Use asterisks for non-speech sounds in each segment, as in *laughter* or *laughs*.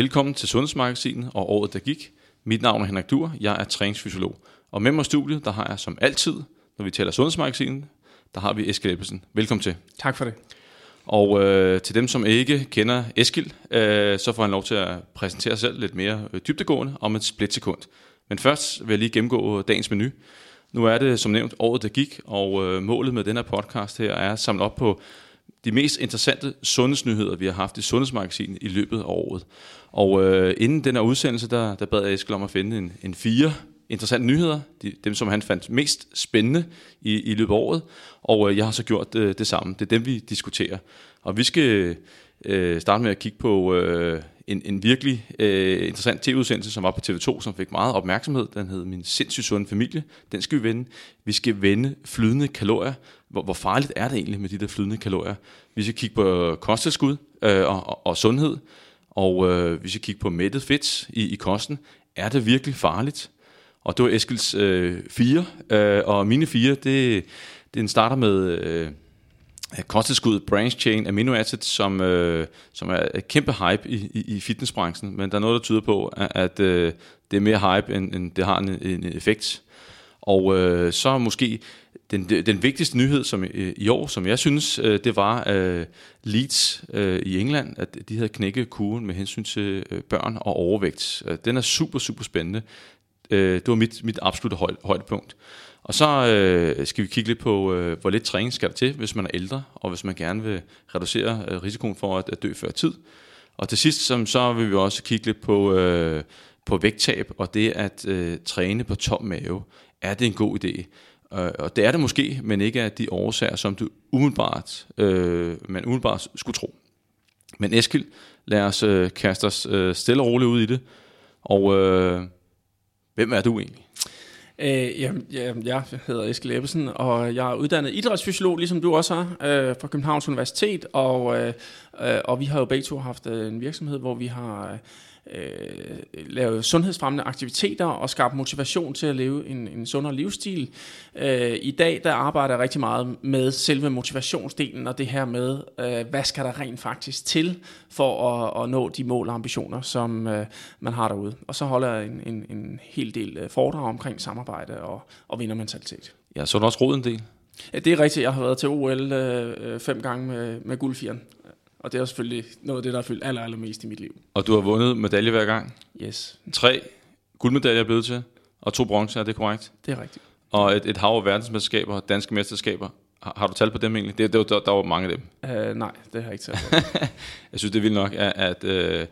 Velkommen til Sundhedsmagasinet og året, der gik. Mit navn er Henrik Dur, jeg er træningsfysiolog. Og med mig i studiet, der har jeg som altid, når vi taler Sundhedsmagasinet, der har vi Eskild Ebbesen. Velkommen til. Tak for det. Og øh, til dem, som ikke kender Eskild, øh, så får han lov til at præsentere sig selv lidt mere øh, dybdegående om et splitsekund. Men først vil jeg lige gennemgå dagens menu. Nu er det som nævnt året, der gik, og øh, målet med den her podcast her er at samle op på de mest interessante sundhedsnyheder, vi har haft i Sundhedsmagasinet i løbet af året. Og øh, inden den her udsendelse, der, der bad jeg Eskild om at finde en, en fire interessante nyheder, de, dem som han fandt mest spændende i, i løbet af året, og øh, jeg har så gjort øh, det samme. Det er dem, vi diskuterer. Og vi skal øh, starte med at kigge på øh, en, en virkelig øh, interessant tv-udsendelse, som var på TV2, som fik meget opmærksomhed. Den hed Min sindssygt sunde familie. Den skal vi vende. Vi skal vende flydende kalorier. Hvor, hvor farligt er det egentlig med de der flydende kalorier? Vi skal kigge på kosttilskud øh, og, og, og sundhed. Og øh, vi kigger på mættet fedt i, i kosten. Er det virkelig farligt? Og det var Eskils øh, fire. Øh, og mine fire, det, den starter med... Øh, kosttilskud branch chain amino acids, som, øh, som er et kæmpe hype i, i, i fitnessbranchen, men der er noget, der tyder på, at, at øh, det er mere hype, end, end det har en, en effekt. Og øh, så måske den, den vigtigste nyhed som i, i år, som jeg synes, øh, det var øh, Leeds øh, i England, at de havde knækket kurven med hensyn til øh, børn og overvægt. Øh, den er super, super spændende. Øh, det var mit, mit absolutte høj, højdepunkt. Og så øh, skal vi kigge lidt på, øh, hvor lidt træning skal der til, hvis man er ældre, og hvis man gerne vil reducere øh, risikoen for at, at dø før tid. Og til sidst som, så vil vi også kigge lidt på, øh, på vægttab, og det at øh, træne på tom mave. Er det en god idé? Øh, og det er det måske, men ikke af de årsager, som du umiddelbart, øh, man umiddelbart skulle tro. Men Eskild, lad os øh, kaste os øh, stille og roligt ud i det. Og øh, hvem er du egentlig? Øh, jamen, jeg hedder Eskild Ebbesen, og jeg er uddannet idrætsfysiolog, ligesom du også er, øh, fra Københavns Universitet, og, øh, øh og vi har jo begge to haft øh, en virksomhed, hvor vi har øh, lave sundhedsfremmende aktiviteter og skabe motivation til at leve en, en sundere livsstil. Øh, I dag der arbejder jeg rigtig meget med selve motivationsdelen og det her med, øh, hvad skal der rent faktisk til for at, at nå de mål og ambitioner, som øh, man har derude. Og så holder jeg en, en, en hel del øh, foredrag omkring samarbejde og, og vindermentalitet. Ja, så er du også råd en del. Ja, det er rigtigt. Jeg har været til OL øh, fem gange med, med guldfjeren. Og det er selvfølgelig noget af det, der har fyldt aller, allermest i mit liv. Og du har vundet medalje hver gang? Yes. Tre guldmedaljer er blevet til, og to bronze, er det korrekt? Det er rigtigt. Og et, et hav af verdensmesterskaber, danske mesterskaber. Har, har du talt på dem egentlig? Det, det, der, der var mange af dem. Uh, nej, det har jeg ikke talt på. *laughs* jeg synes, det er vildt nok, at, at, uh,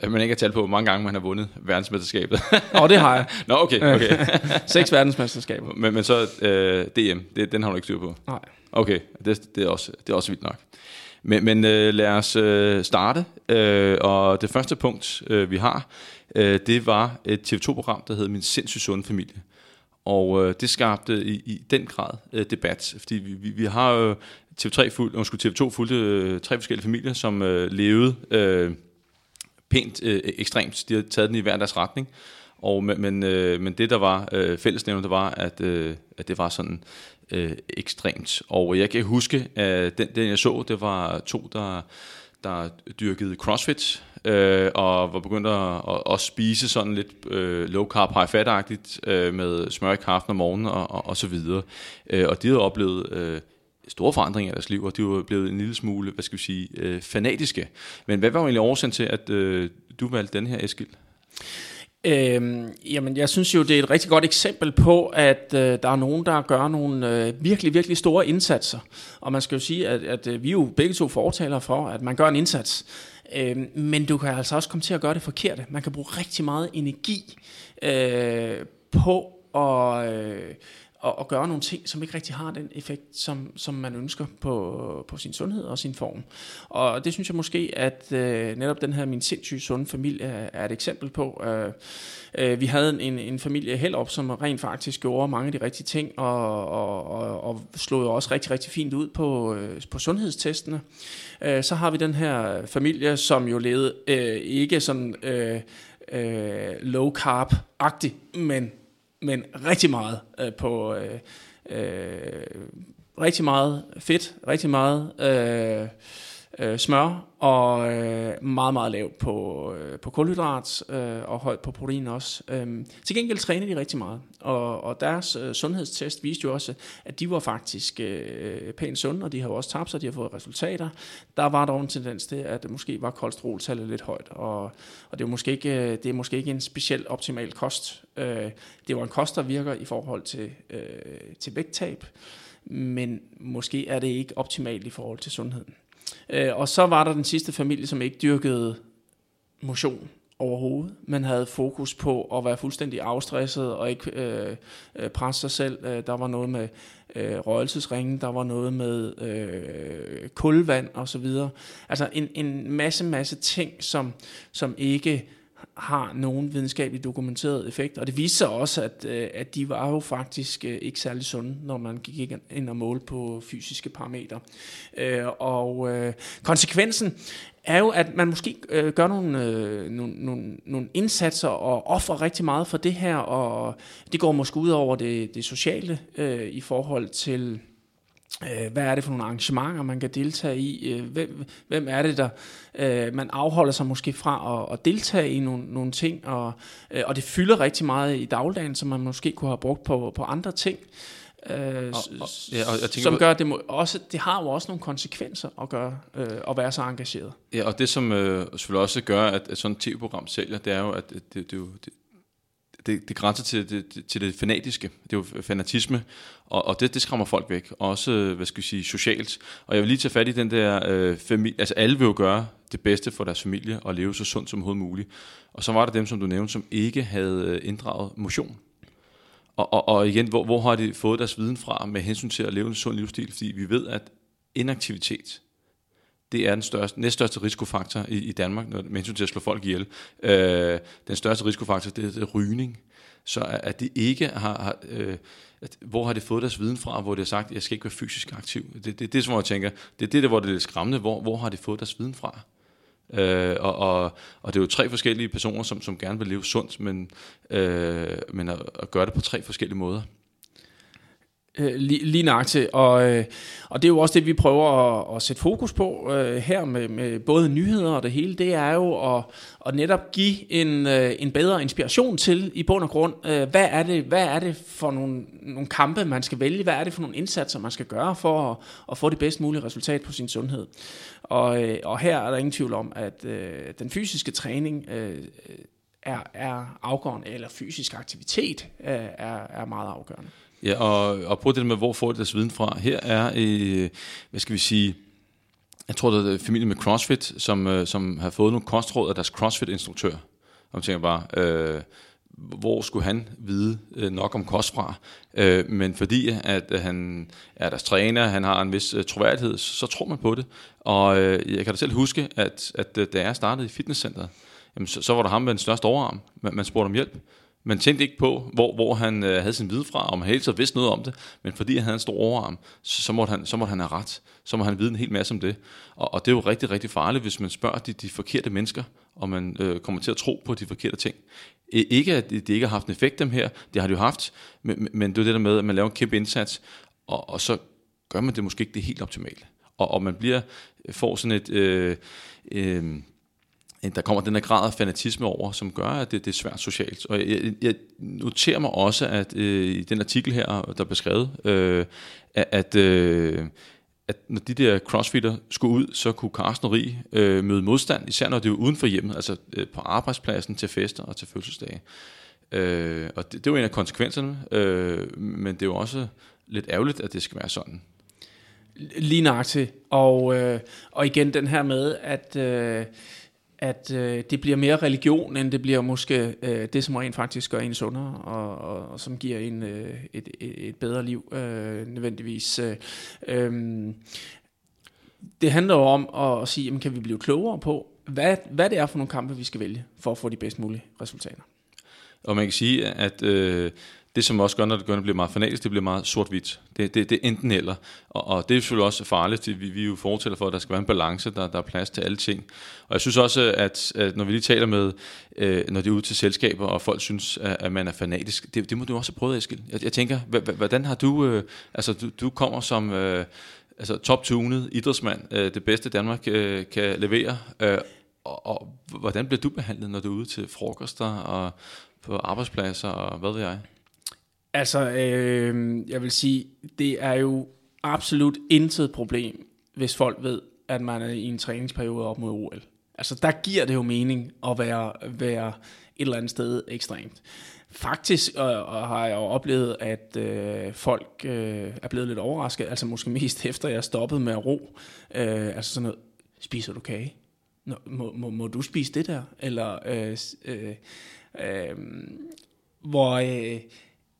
at man ikke har talt på, hvor mange gange man har vundet verdensmesterskabet. Åh, oh, det har jeg. *laughs* Nå, okay. okay. *laughs* Seks verdensmesterskaber. Men, men så uh, DM, det, den har du ikke styr på? Nej. Okay, det, det, er, også, det er også vildt nok. Men, men øh, lad os øh, starte, øh, og det første punkt, øh, vi har, øh, det var et TV2-program, der hed Min sindssygt sunde familie. Og øh, det skabte øh, i, i den grad øh, debat, fordi vi, vi, vi har jo TV3 fuld, undskyld, TV2 fulgte øh, tre forskellige familier, som øh, levede øh, pænt øh, ekstremt. De havde taget den i hver deres retning. Og, men, øh, men det, der var øh, fællesnævnet, det var, at, øh, at det var sådan øh, ekstremt. Og jeg kan huske, at den, den jeg så, det var to, der, der dyrkede crossfit, øh, og var begyndt at, at, at spise sådan lidt øh, low carb, high fat øh, med smør i kaffen om morgenen og, og, og så videre. Øh, og de havde oplevet... Øh, store forandringer i deres liv, og de var blevet en lille smule, hvad skal vi sige, øh, fanatiske. Men hvad var egentlig årsagen til, at øh, du valgte den her, Eskild? Øhm, jamen, jeg synes jo, det er et rigtig godt eksempel på, at øh, der er nogen, der gør nogle øh, virkelig, virkelig store indsatser. Og man skal jo sige, at, at øh, vi er jo begge to fortaler for, at man gør en indsats. Øhm, men du kan altså også komme til at gøre det forkerte. Man kan bruge rigtig meget energi øh, på at... Øh, og, og gøre nogle ting, som ikke rigtig har den effekt, som, som man ønsker på, på sin sundhed og sin form. Og det synes jeg måske, at øh, netop den her min sindssygt sunde familie er et eksempel på. Øh, øh, vi havde en, en familie helt op, som rent faktisk gjorde mange af de rigtige ting, og, og, og, og slog jo også rigtig, rigtig fint ud på, øh, på sundhedstestene. Øh, så har vi den her familie, som jo levede øh, ikke sådan øh, øh, low carb-agtigt, men men rigtig meget øh, på øh, øh, rigtig meget fedt, rigtig meget øh, øh, smør, og øh, meget, meget lavt på, øh, på kulhydrat, øh, og højt på protein også. Øhm, til gengæld træner de rigtig meget, og, og deres øh, sundhedstest viste jo også, at de var faktisk øh, pænt sunde, og de har jo også tabt sig, de har fået resultater. Der var dog en tendens til, at måske var kolesteroltallet lidt højt, og, og det, er måske ikke, øh, det er måske ikke en speciel optimal kost. Øh, det var en kost, der virker i forhold til, øh, til vægttab, men måske er det ikke optimalt i forhold til sundheden. Øh, og så var der den sidste familie, som ikke dyrkede motion overhovedet, men havde fokus på at være fuldstændig afstresset og ikke øh, øh, presse sig selv. Øh, der var noget med øh, røgelsesringen, der var noget med øh, kulvand og så videre. Altså en, en masse, masse ting, som, som ikke har nogen videnskabeligt dokumenteret effekt. Og det viser sig også, at, øh, at de var jo faktisk øh, ikke særlig sunde, når man gik ind og målte på fysiske parametre. Øh, og konsekvensen er jo, at man måske gør nogle, nogle, nogle, nogle indsatser og offrer rigtig meget for det her, og det går måske ud over det, det sociale i forhold til hvad er det for nogle arrangementer, man kan deltage i? Øh, hvem, hvem er det, der øh, man afholder sig måske fra at, at deltage i nogle, nogle ting? Og, øh, og det fylder rigtig meget i dagligdagen, som man måske kunne have brugt på, på andre ting. Øh, og, og, ja, og jeg tænker, som gør, det, må også, det har jo også nogle konsekvenser at gøre øh, at være så engageret. Ja, og det som øh, selvfølgelig også gør, at, at sådan et tv-program sælger, det er jo, at det, det, det, det, det, grænser til det, til det fanatiske. Det er jo fanatisme, og, og det, det skræmmer folk væk. Også, øh, hvad skal vi sige, socialt. Og jeg vil lige tage fat i den der øh, familie. Altså alle vil jo gøre det bedste for deres familie og leve så sundt som overhovedet muligt. Og så var der dem, som du nævnte, som ikke havde øh, inddraget motion. Og, og, og igen, hvor, hvor har de fået deres viden fra med hensyn til at leve en sund livsstil? Fordi vi ved, at inaktivitet, det er den største, næststørste risikofaktor i, i Danmark, når, man til at slå folk ihjel. Øh, den største risikofaktor, det er, det er rygning. Så at det ikke har, har øh, at, hvor har det fået deres viden fra, hvor det er sagt, at jeg skal ikke være fysisk aktiv. Det er det, det, som jeg tænker, det er det, der, hvor det er lidt skræmmende, hvor, hvor har det fået deres viden fra? Øh, og, og, og det er jo tre forskellige personer, som, som gerne vil leve sundt, men, øh, men at, at gøre det på tre forskellige måder. Øh, lige, lige nøjagtigt, og, øh, og det er jo også det, vi prøver at, at sætte fokus på øh, her med, med både nyheder og det hele, det er jo at, at netop give en, øh, en bedre inspiration til i bund og grund, øh, hvad, er det, hvad er det for nogle, nogle kampe, man skal vælge, hvad er det for nogle indsatser, man skal gøre for at, at få det bedst mulige resultat på sin sundhed. Og, øh, og her er der ingen tvivl om, at øh, den fysiske træning øh, er, er afgørende, eller fysisk aktivitet øh, er, er meget afgørende. Ja, og, og prøv det med, hvor får de deres viden fra. Her er, øh, hvad skal vi sige, jeg tror, det er familie med CrossFit, som, øh, som har fået nogle kostråd af deres CrossFit-instruktør. Og jeg tænker bare, øh, hvor skulle han vide øh, nok om kost fra? Øh, men fordi at øh, han er deres træner, han har en vis øh, troværdighed, så, så tror man på det. Og øh, jeg kan da selv huske, at, at øh, da jeg startede i fitnesscenteret, jamen, så, så var der ham med den største overarm. Man, man spurgte om hjælp. Man tænkte ikke på, hvor, hvor han øh, havde sin viden fra, om han helt så vidste noget om det, men fordi han havde en stor overarm, så, så, måtte han, så måtte han have ret. Så må han vide en hel masse om det. Og, og det er jo rigtig, rigtig farligt, hvis man spørger de, de forkerte mennesker, og man øh, kommer til at tro på de forkerte ting. Ikke at det ikke har haft en effekt dem her, det har det jo haft, men, men det er det der med, at man laver en kæmpe indsats, og, og så gør man det måske ikke det helt optimale. Og, og man bliver, får sådan et... Øh, øh, der kommer den her grad af fanatisme over, som gør, at det, det er svært socialt. Og jeg, jeg noterer mig også, at øh, i den artikel her, der er beskrevet, øh, at, øh, at når de der crossfitter skulle ud, så kunne Carsten og Rig øh, møde modstand, især når det var uden for hjemmet, altså øh, på arbejdspladsen til fester og til fødselsdage. Øh, og det, det var en af konsekvenserne, øh, men det er jo også lidt ærgerligt, at det skal være sådan. Lige nøjagtigt. Og, øh, og igen den her med, at... Øh, at øh, det bliver mere religion, end det bliver måske øh, det, som rent faktisk gør en sundere, og, og, og som giver en øh, et, et, et bedre liv, øh, nødvendigvis. Øh, øh, det handler jo om at sige, jamen, kan vi blive klogere på, hvad, hvad det er for nogle kampe, vi skal vælge, for at få de bedst mulige resultater. Og man kan sige, at øh, det, som også gør, når det gør, at det bliver meget fanatisk, det bliver meget sort-hvidt. Det, det, det er enten eller. Og, og det er selvfølgelig også farligt. Vi, vi er jo fortæller for, at der skal være en balance, der, der er plads til alle ting. Og jeg synes også, at, at når vi lige taler med, øh, når det er ude til selskaber, og folk synes, at, at man er fanatisk, det, det må du også have prøvet, Eskild. Jeg, jeg tænker, hvordan har du, øh, altså du, du kommer som... Øh, altså top-tunet idrætsmand, øh, det bedste Danmark øh, kan levere. Øh, og, og hvordan bliver du behandlet, når du er ude til frokoster og på arbejdspladser og hvad ved jeg? Altså, øh, jeg vil sige, det er jo absolut intet problem, hvis folk ved, at man er i en træningsperiode op mod OL. Altså, der giver det jo mening at være, være et eller andet sted ekstremt. Faktisk øh, har jeg jo oplevet, at øh, folk øh, er blevet lidt overrasket, altså måske *laughs* mest efter jeg stoppede med at ro. Øh, altså sådan noget, spiser du kage? Nå, må, må, må du spise det der? Eller, øh, øh, øh, hvor... Øh,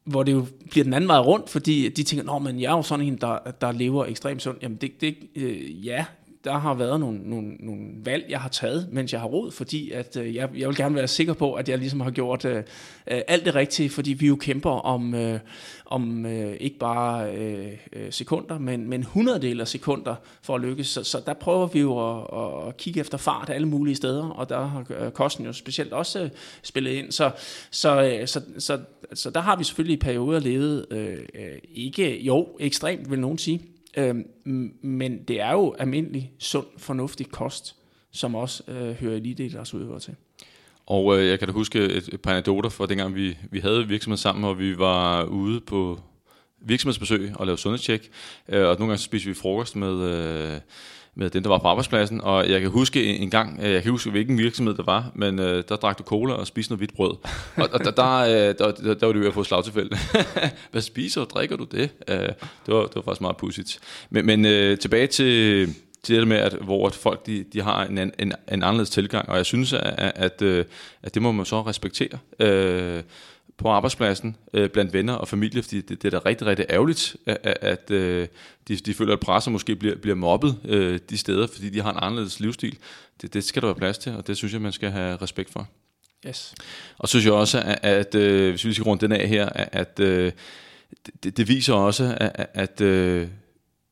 hvor det jo bliver den anden vej rundt, fordi de tænker, nå, men jeg er jo sådan en, der, der lever ekstremt sundt. Jamen, det, det, øh, ja, der har været nogle, nogle, nogle valg, jeg har taget, mens jeg har råd, fordi at, øh, jeg, jeg vil gerne være sikker på, at jeg ligesom har gjort øh, øh alt det rigtige, fordi vi jo kæmper om, øh, om øh, ikke bare øh, øh, sekunder, men, men hundreddel af sekunder for at lykkes. Så, så der prøver vi jo at, at kigge efter fart alle mulige steder, og der har øh, kosten jo specielt også øh, spillet ind. Så, så, så, så, så der har vi selvfølgelig i perioder levet øh, ikke, jo, ekstremt vil nogen sige, Øhm, men det er jo almindelig, sund, fornuftig kost, som også øh, hører eliteidrætsudøvere til. Og øh, jeg kan da huske et, et par anekdoter fra dengang, vi, vi havde virksomhed sammen, og vi var ude på virksomhedsbesøg og lavede sundhedstjek. Øh, og nogle gange spiste vi frokost med... Øh, med den, der var på arbejdspladsen, og jeg kan huske en gang, øh, jeg kan huske hvilken virksomhed det var, men øh, der drak du cola og spiste noget hvidt brød. Og, og der, der, øh, der, der, der var det jo at få slagtilfælde. *laughs* Hvad spiser og drikker du det? Øh, det, var, det var faktisk meget pudsigt. Men, men øh, tilbage til, til det med, at, hvor folk de, de har en, en, en anderledes tilgang, og jeg synes, at, at, at, øh, at det må man så respektere. Øh, på arbejdspladsen øh, blandt venner og familie, fordi det, det er da rigtig, rigtig ærgerligt, at, at øh, de, de føler, at presser måske bliver, bliver mobbet øh, de steder, fordi de har en anderledes livsstil. Det, det skal der være plads til, og det synes jeg, man skal have respekt for. Yes. Og så synes jeg også, at, at øh, hvis vi skal runde den af her, at, at øh, det, det viser også, at, at øh,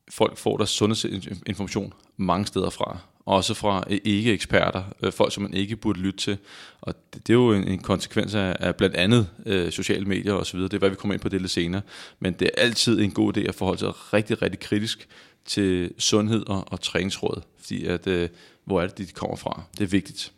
folk får deres sundhedsinformation mange steder fra også fra ikke-eksperter, øh, folk som man ikke burde lytte til. Og det, det er jo en, en konsekvens af, af blandt andet øh, sociale medier osv. Det er, hvad vi kommer ind på det lidt senere. Men det er altid en god idé at forholde sig rigtig, rigtig kritisk til sundhed og, og træningsråd, fordi at, øh, hvor er det, de kommer fra. Det er vigtigt.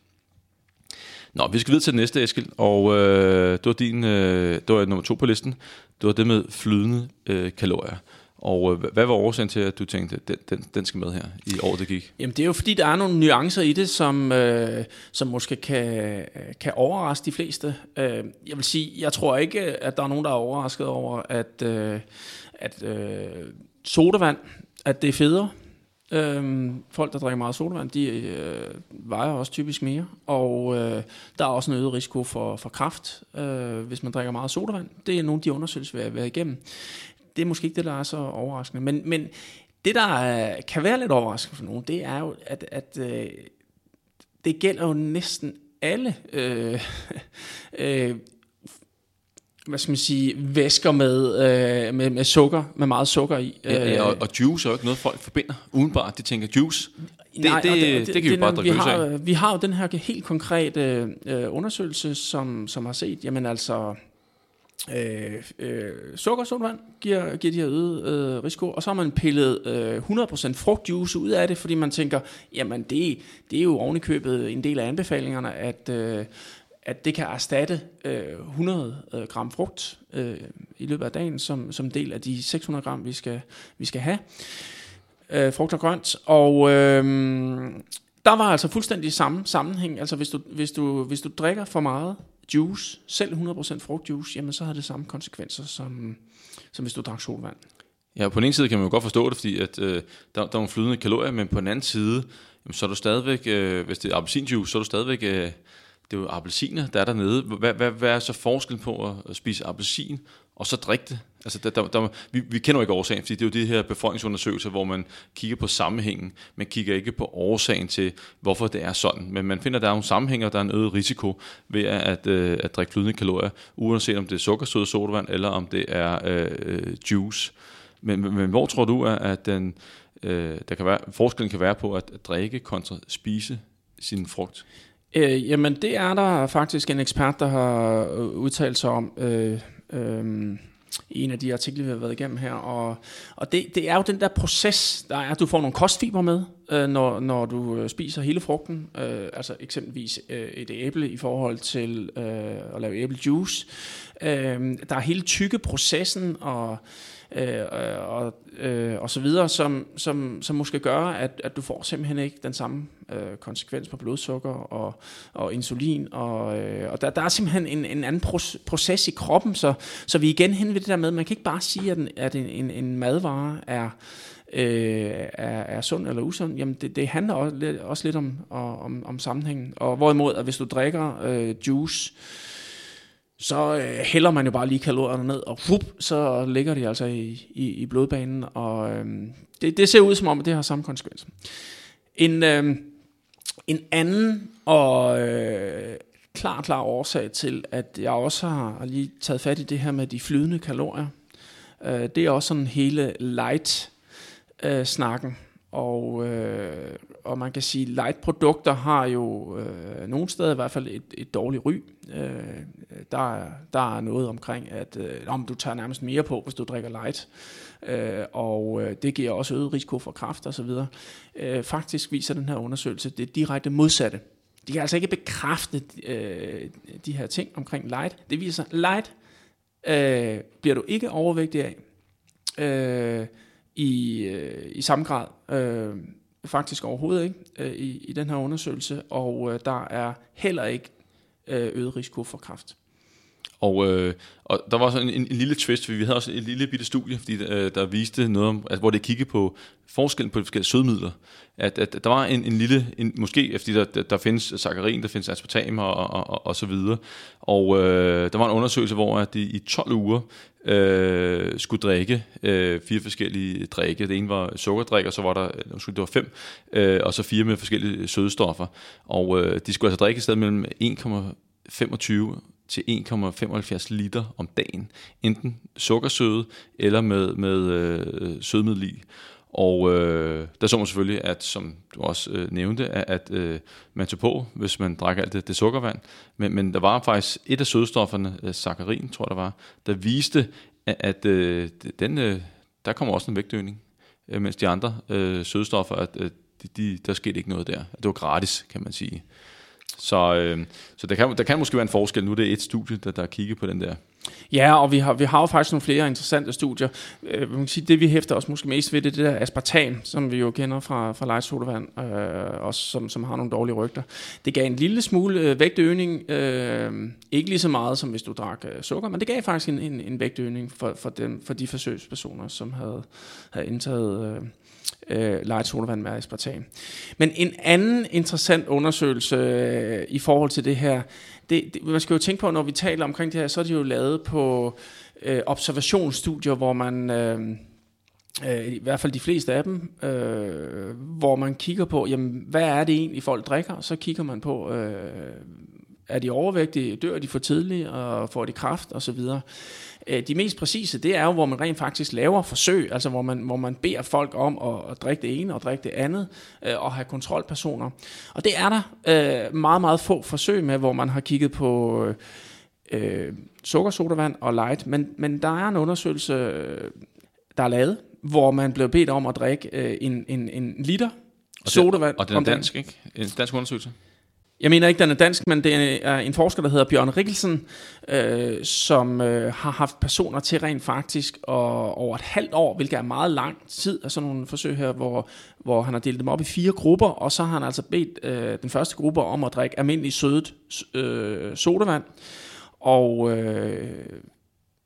Nå, vi skal videre til det næste, Eskild, og øh, det var din, øh, det var nummer to på listen. Det var det med flydende øh, kalorier. Og øh, hvad var årsagen til, at du tænkte, at den, den, den skal med her i år, det gik? Jamen det er jo fordi, der er nogle nuancer i det, som, øh, som måske kan, kan overraske de fleste. Øh, jeg vil sige, jeg tror ikke, at der er nogen, der er overrasket over, at, øh, at øh, sodavand, at det er federe. Øh, folk, der drikker meget sodavand, de øh, vejer også typisk mere. Og øh, der er også en øget risiko for, for kraft, øh, hvis man drikker meget sodavand. Det er nogle af de undersøgelser, vi har været igennem det er måske ikke det, der er så overraskende. Men, men det, der kan være lidt overraskende for nogen, det er jo, at, at øh, det gælder jo næsten alle øh, *laughs* øh, hvad skal man sige, væsker med, øh, med, med sukker, med meget sukker i. Ja, ja, og, og juice er jo ikke noget, folk forbinder udenbart. De tænker, juice, det, Nej, det, det, det, det kan vi bare drikke vi har, af. Vi har jo den her helt konkrete øh, undersøgelse, som, som har set, jamen altså, øh, øh, sukker, giver, giver de her øget øh, risiko, og så har man pillet øh, 100% frugtjuice ud af det, fordi man tænker, jamen det, det er jo ovenikøbet en del af anbefalingerne, at, øh, at det kan erstatte øh, 100 øh, gram frugt øh, i løbet af dagen, som, som del af de 600 gram, vi skal, vi skal have. Øh, frugt og grønt. Og øh, der var altså fuldstændig samme sammenhæng. Altså hvis du, hvis du, hvis du drikker for meget juice, selv 100% frugtjuice, jamen så har det samme konsekvenser, som, som hvis du drak solvand. Ja, på den ene side kan man jo godt forstå det, fordi at, øh, der, der er nogle flydende kalorier, men på den anden side, jamen, så er du stadigvæk, øh, hvis det er appelsinjuice, så er du stadigvæk, øh, det er jo appelsiner, der er dernede. Hvad, hvad, hvad er så forskellen på at spise appelsin og så drikke det. Altså, der, der, der, vi, vi kender jo ikke årsagen, fordi det er jo de her befolkningsundersøgelser, hvor man kigger på sammenhængen, man kigger ikke på årsagen til, hvorfor det er sådan. Men man finder, at der er nogle og der er en øget risiko ved at, at, øh, at drikke flydende kalorier, uanset om det er sukkersøde sodavand, eller om det er øh, øh, juice. Men, men, men hvor tror du, at den, øh, der kan være, forskellen kan være på at drikke kontra spise sin frugt? Øh, jamen, det er der faktisk en ekspert, der har øh, udtalt sig om. Øh, Øhm, i en af de artikler, vi har været igennem her. Og, og det, det er jo den der proces, der er, at du får nogle kostfiber med, øh, når, når du øh, spiser hele frugten. Øh, altså eksempelvis øh, et æble i forhold til øh, at lave æblejuice. Øh, der er hele tykke processen og øh, og, øh, og så videre, som, som, som måske gør, at, at du får simpelthen ikke den samme øh, konsekvens på blodsukker og, og insulin, og, øh, og der, der er simpelthen en, en anden proces i kroppen, så, så vi igen hen ved det der med, man kan ikke bare sige, at en, at en, en, en madvare er, øh, er, er sund eller usund, jamen det, det handler også, også lidt om, om, om sammenhængen. Og hvorimod, at hvis du drikker øh, juice, så øh, hælder man jo bare lige kalorierne ned, og whoop, så ligger de altså i, i, i blodbanen, og øh, det, det ser ud som om, at det har samme konsekvens. En, øh, en anden og øh, klar, klar årsag til, at jeg også har lige taget fat i det her med de flydende kalorier, øh, det er også sådan hele light-snakken. Øh, og, øh, og man kan sige, light-produkter har jo øh, nogle steder i hvert fald et, et dårligt ry. Øh, der, er, der er noget omkring, at øh, om du tager nærmest mere på, hvis du drikker light. Øh, og øh, det giver også øget risiko for kræft osv. Øh, faktisk viser den her undersøgelse det direkte modsatte. De kan altså ikke bekræfte øh, de her ting omkring light. Det viser, light øh, bliver du ikke overvægtig af. Øh, i, øh, i samme grad. Øh, faktisk overhovedet ikke øh, i, i den her undersøgelse, og øh, der er heller ikke øh, øget risiko for kræft. Og, øh, og der var så en, en, en lille twist, for vi havde også en lille bitte studie, fordi, øh, der viste noget om, altså, hvor det kiggede på forskellen på de forskellige sødmidler. At, at der var en, en lille, en, måske fordi der, der, der findes saccharin, der findes aspartam og, og, og, og så videre. Og øh, der var en undersøgelse, hvor at de i 12 uger øh, skulle drikke øh, fire forskellige drikke. Det ene var sukkerdrik, og så var der, øh, undskyld, det var fem, øh, og så fire med forskellige sødestoffer. Og øh, de skulle altså drikke i stedet mellem 1,25 til 1,75 liter om dagen. Enten sukkersøde eller med, med øh, sødmiddel i. Og øh, der så man selvfølgelig, at som du også øh, nævnte, at, at øh, man tog på, hvis man drak alt det, det sukkervand. Men, men der var faktisk et af sødestofferne, øh, saccharin tror jeg der var, der viste, at, at øh, den, øh, der kommer også en vægtøgning. Øh, mens de andre øh, sødestoffer, at, øh, de, de, der skete ikke noget der. Det var gratis, kan man sige. Så, øh, så der, kan, der kan måske være en forskel. Nu er det et studie, der, der kigger på den der. Ja, og vi har, vi har jo faktisk nogle flere interessante studier. Øh, man kan sige, det vi hæfter os måske mest ved, det er det der aspartam, som vi jo kender fra, fra light sodavand, øh, også som, som har nogle dårlige rygter. Det gav en lille smule øh, vægtøgning, øh, ikke lige så meget som hvis du drak øh, sukker, men det gav faktisk en, en, en vægtøgning for, for, dem, for de forsøgspersoner, som havde, havde indtaget... Øh, Øh, light sodavand med aspartam. Men en anden interessant undersøgelse øh, i forhold til det her, det, det, man skal jo tænke på, når vi taler omkring det her, så er det jo lavet på øh, observationsstudier, hvor man... Øh, øh, i hvert fald de fleste af dem, øh, hvor man kigger på, jamen, hvad er det egentlig folk drikker, så kigger man på, øh, er de overvægtige, dør de for tidligt, og får de kræft osv. Øh, de mest præcise, det er jo, hvor man rent faktisk laver forsøg, altså hvor man, hvor man beder folk om at, at drikke det ene og drikke det andet, øh, og have kontrolpersoner. Og det er der øh, meget, meget få forsøg med, hvor man har kigget på øh, sukkersodavand og light, men, men der er en undersøgelse, der er lavet, hvor man blev bedt om at drikke øh, en, en, en liter sodavand. Og det er dansk, ikke? En dansk undersøgelse? Jeg mener ikke, den er dansk, men det er en forsker, der hedder Bjørn Rikkelsen, øh, som øh, har haft personer til rent faktisk og over et halvt år, hvilket er meget lang tid af sådan nogle forsøg her, hvor, hvor han har delt dem op i fire grupper, og så har han altså bedt øh, den første gruppe om at drikke almindelig sødet øh, sodavand, og øh,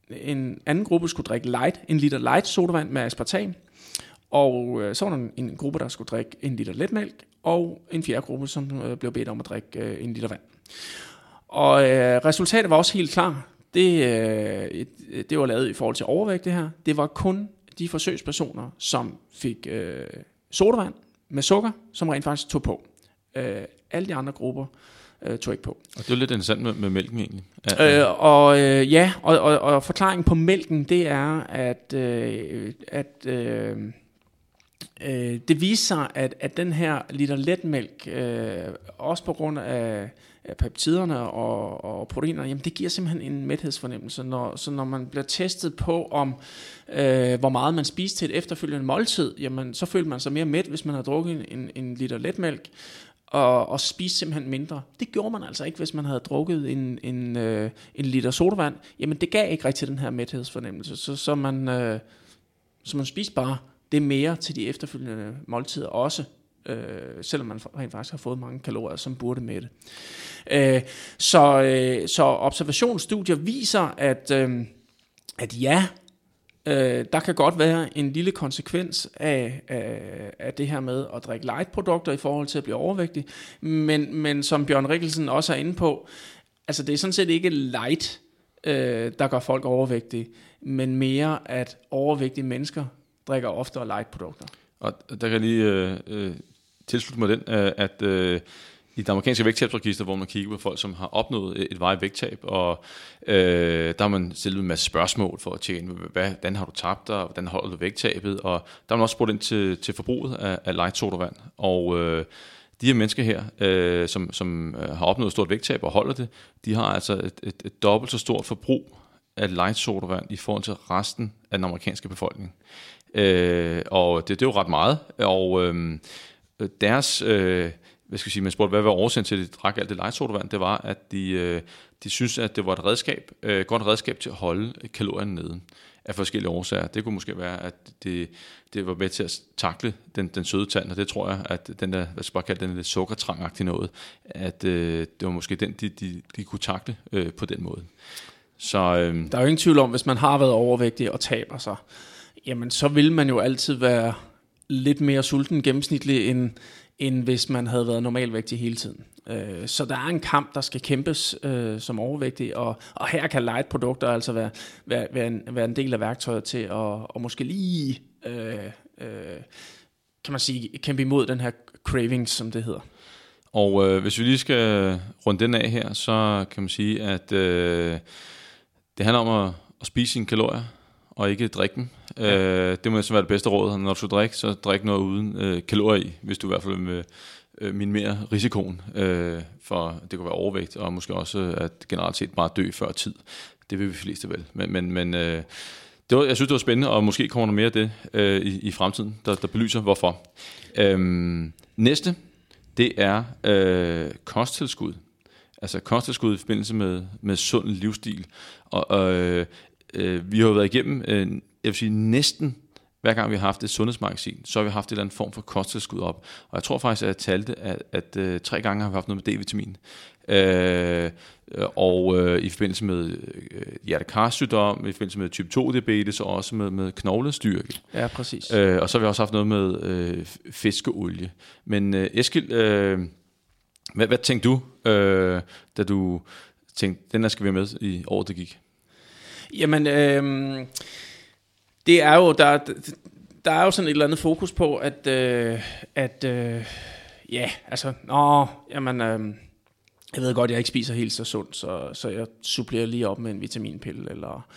en anden gruppe skulle drikke light, en liter light sodavand med aspartam, og øh, så var der en, en gruppe, der skulle drikke en liter letmælk, og en fjerde gruppe, som øh, blev bedt om at drikke øh, en liter vand. Og øh, resultatet var også helt klar. Det, øh, det var lavet i forhold til overvægt det her. Det var kun de forsøgspersoner, som fik øh, sodavand med sukker, som rent faktisk tog på. Øh, alle de andre grupper øh, tog ikke på. Og det er lidt interessant med, med mælken egentlig. Ja, øh, og øh, ja, og, og, og forklaringen på mælken, det er, at, øh, at øh, øh, det viser sig, at, at den her liter letmælk, øh, også på grund af, af peptiderne og, og proteinerne, jamen det giver simpelthen en mæthedsfornemmelse. Når, så når man bliver testet på, om øh, hvor meget man spiser til et efterfølgende måltid, jamen så føler man sig mere mæt, hvis man har drukket en, en liter letmælk og, og spise simpelthen mindre. Det gjorde man altså ikke, hvis man havde drukket en, en, øh, en liter sodavand. Jamen det gav ikke rigtig den her mæthedsfornemmelse. Så, så, man, øh, så man spiste bare det mere til de efterfølgende måltider også. Øh, selvom man rent faktisk har fået mange kalorier, som burde med det. Øh, så, øh, så observationsstudier viser, at, øh, at ja, Øh, der kan godt være en lille konsekvens af, af, af det her med at drikke light-produkter i forhold til at blive overvægtig, men, men som Bjørn Rikkelsen også er inde på, altså det er sådan set ikke light, øh, der gør folk overvægtige, men mere at overvægtige mennesker drikker oftere light-produkter. Og der kan jeg lige øh, øh, tilslutte mig den, øh, at øh, i det amerikanske vægttabsregister, hvor man kigger på folk, som har opnået et veje vægttab, og øh, der har man stillet en masse spørgsmål for at tjene, hvad, hvordan har du tabt dig, hvordan holder du vægttabet, og der har man også spurgt ind til, til forbruget af, af light sodavand, og øh, de her mennesker her, øh, som, som øh, har opnået stort vægttab og holder det, de har altså et, et, et dobbelt så stort forbrug af light sodavand i forhold til resten af den amerikanske befolkning. Øh, og det, det er jo ret meget, og øh, deres... Øh, hvad skal jeg sige, man spurgte, hvad var årsagen til, at de drak alt det lejesodavand, det var, at de, øh, de synes, at det var et redskab, øh, godt redskab til at holde kalorierne nede af forskellige årsager. Det kunne måske være, at det, det var med til at takle den, den søde tand, og det tror jeg, at den der, hvad skal bare kalde den lidt sukkertrangagtige noget, at øh, det var måske den, de, de, de kunne takle øh, på den måde. Så, øh, der er jo ingen tvivl om, hvis man har været overvægtig og taber sig, jamen så vil man jo altid være lidt mere sulten gennemsnitlig end end hvis man havde været normalvægtig hele tiden. Øh, så der er en kamp, der skal kæmpes øh, som overvægtig, og, og her kan light produkter altså være, være, være, en, være en del af værktøjet til at og måske lige, øh, øh, kan man sige, kæmpe imod den her cravings, som det hedder. Og øh, hvis vi lige skal runde den af her, så kan man sige, at øh, det handler om at, at spise sine kalorier, og ikke drikke dem. Ja. Øh, det må så være det bedste råd. Når du skal drikke, så drik noget uden øh, kalorier i, hvis du i hvert fald vil øh, minimere risikoen øh, for, det kan være overvægt, og måske også øh, at generelt set bare dø før tid. Det vil vi fleste vel. Men, men, men øh, det var, jeg synes, det var spændende, og måske kommer der mere af det øh, i, i fremtiden, der, der belyser hvorfor. Øhm, næste, det er øh, kosttilskud. Altså kosttilskud i forbindelse med, med sund livsstil. Og øh, øh, vi har jo været igennem, øh, jeg vil sige næsten hver gang vi har haft et sundhedsmagasin, så har vi haft en eller anden form for kosttilskud op. Og jeg tror faktisk, at jeg talte, at, at, uh, tre gange har vi haft noget med D-vitamin. Øh, og øh, i forbindelse med øh, hjertekarsygdom, i forbindelse med type 2 diabetes og også med, med knoglestyrke. Ja, præcis. Øh, og så har vi også haft noget med øh, fiskeolie. Men øh, Eskild, øh, hvad, hvad tænkte du, øh, da du tænkte, den der skal vi med i året, der gik? Jamen, øh, det er jo, der, der er jo sådan et eller andet fokus på, at, øh, at øh, ja, altså, nå, jamen, øh, jeg ved godt, jeg ikke spiser helt så sundt, så, så jeg supplerer lige op med en vitaminpille, eller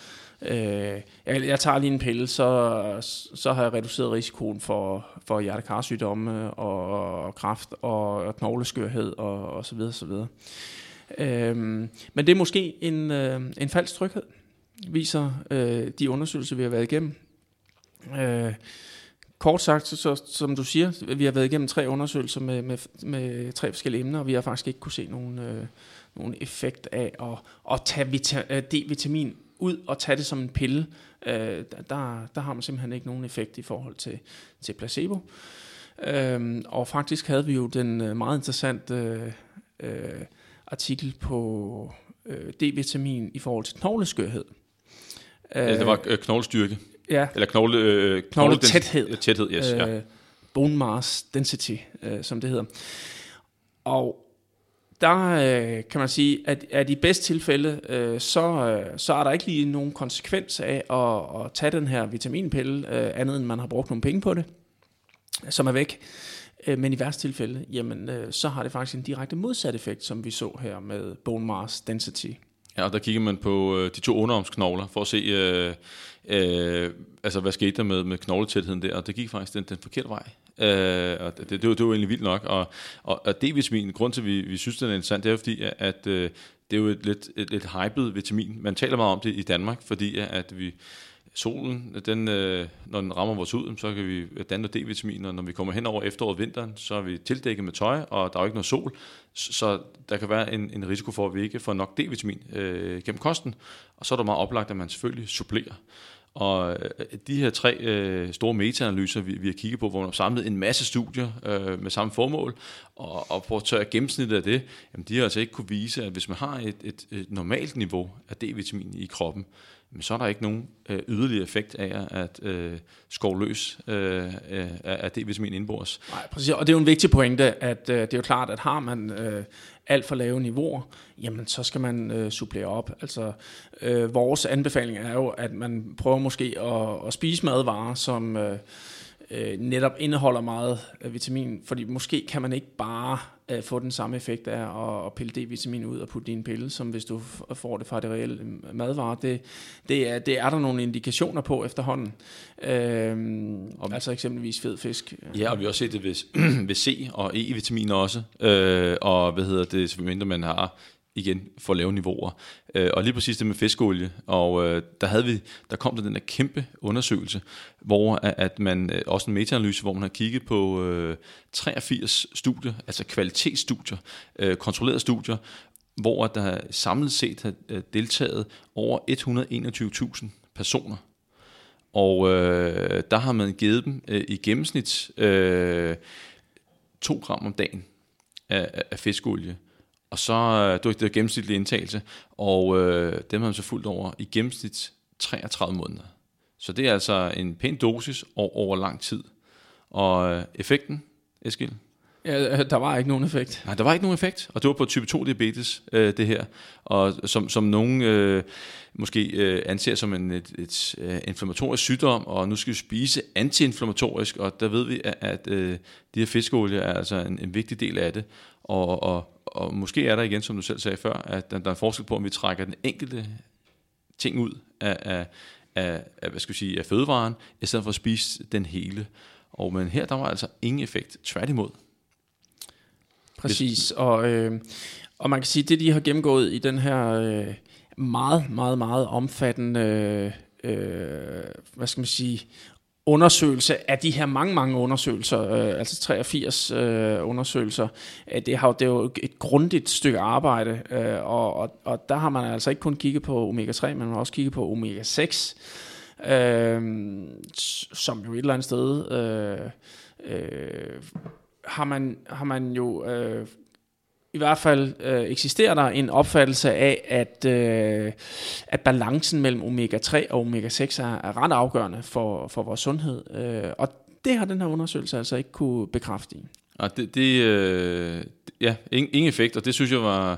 øh, jeg, jeg tager lige en pille, så, så har jeg reduceret risikoen for, for hjertekarsygdomme og, og kræft og, og knogleskørhed og, og så videre, så videre. Øh, men det er måske en, øh, en falsk tryghed viser øh, de undersøgelser, vi har været igennem. Øh, kort sagt, så, så, som du siger, vi har været igennem tre undersøgelser med, med, med tre forskellige emner, og vi har faktisk ikke kunne se nogen, øh, nogen effekt af at, at tage vita, øh, D-vitamin ud og tage det som en pille. Øh, der, der har man simpelthen ikke nogen effekt i forhold til, til placebo. Øh, og faktisk havde vi jo den øh, meget interessante øh, øh, artikel på øh, D-vitamin i forhold til knogleskørhed. Ja, det var øh, knoglestyrke. Ja. Eller knogle, øh, knogle tæthed. Tæthed, yes. Øh, ja. Bone mass density, øh, som det hedder. Og der øh, kan man sige, at, at i bedste tilfælde, øh, så, øh, så er der ikke lige nogen konsekvens af at, at tage den her vitaminpille, øh, andet end man har brugt nogle penge på det, som er væk. Øh, men i værste tilfælde, jamen, øh, så har det faktisk en direkte modsat effekt, som vi så her med bone mass density Ja, og der kigger man på øh, de to underarmsknogler for at se, øh, øh, altså hvad skete der med, med knogletætheden der, og det gik faktisk den, den forkerte vej. Øh, og det, det, det, var, det var egentlig vildt nok, og, og, og D-vitamin, grund til, at vi, vi synes, det er interessant, det er fordi, at, at øh, det er jo et lidt, et, et hyped vitamin. Man taler meget om det i Danmark, fordi at vi solen, den, øh, når den rammer vores hud, så kan vi øh, danne D-vitamin, og når vi kommer hen over efteråret og vinteren, så er vi tildækket med tøj, og der er jo ikke noget sol, så der kan være en, en risiko for, at vi ikke får nok D-vitamin øh, gennem kosten, og så er der meget oplagt, at man selvfølgelig supplerer. Og øh, de her tre øh, store meta-analyser, vi, vi har kigget på, hvor man har samlet en masse studier øh, med samme formål, og, og på at tørre gennemsnittet af det, jamen de har altså ikke kunne vise, at hvis man har et, et, et normalt niveau af D-vitamin i kroppen, men så er der ikke nogen øh, yderligere effekt af at øh, skove løs øh, af D-vitamin indbords. Nej, præcis. Og det er jo en vigtig pointe, at øh, det er jo klart, at har man øh, alt for lave niveauer, jamen så skal man øh, supplere op. Altså, øh, vores anbefaling er jo, at man prøver måske at, at spise madvarer, som... Øh, øh, netop indeholder meget øh, vitamin, fordi måske kan man ikke bare øh, få den samme effekt af at, at pille D-vitamin ud og putte din pille, som hvis du får det fra det reelle madvare. Det, det, er, det er der nogle indikationer på efterhånden. Øh, og, altså eksempelvis fed fisk. Ja, og vi har også set det ved, *clears throat* ved C og E-vitaminer også, øh, og hvad hedder det, mindre man har igen for lave niveauer. Øh, og lige præcis det med fiskolie, og øh, der, havde vi, der kom der den der kæmpe undersøgelse, hvor at man, øh, også en metaanalyse, hvor man har kigget på øh, 83 studier, altså kvalitetsstudier, øh, kontrollerede studier, hvor der samlet set har øh, deltaget over 121.000 personer. Og øh, der har man givet dem øh, i gennemsnit øh, 2 gram om dagen af, af fiskolie. Og så, øh, det var gennemsnitlig indtagelse, og øh, dem har man så fuldt over i gennemsnit 33 måneder. Så det er altså en pæn dosis over, over lang tid. Og øh, effekten, Eskild? Ja, øh, der var ikke nogen effekt. Nej, der var ikke nogen effekt, og det var på type 2 diabetes, øh, det her. Og som, som nogen øh, måske øh, anser som en et, et, et inflammatorisk sygdom, og nu skal vi spise antiinflammatorisk, og der ved vi, at, at øh, de her fiskeolie er altså en, en vigtig del af det. Og, og og måske er der igen, som du selv sagde før, at der, der er en forskel på, om vi trækker den enkelte ting ud af, af, af, af, hvad skal vi sige, af fødevaren, i stedet for at spise den hele. Og men her, der var altså ingen effekt, tværtimod. Præcis, og, øh, og man kan sige, det de har gennemgået i den her øh, meget, meget, meget omfattende, øh, hvad skal man sige, undersøgelse af de her mange, mange undersøgelser, øh, altså 83 øh, undersøgelser, øh, det, har, det er jo et grundigt stykke arbejde, øh, og, og, og der har man altså ikke kun kigget på omega-3, men man har også kigget på omega-6, øh, som jo et eller andet sted øh, øh, har, man, har man jo øh, i hvert fald øh, eksisterer der en opfattelse af, at, øh, at balancen mellem omega-3 og omega-6 er, er ret afgørende for, for vores sundhed. Øh, og det har den her undersøgelse altså ikke kunne bekræfte i. Og det, det øh, ja, ingen, ingen effekt, og det synes jeg var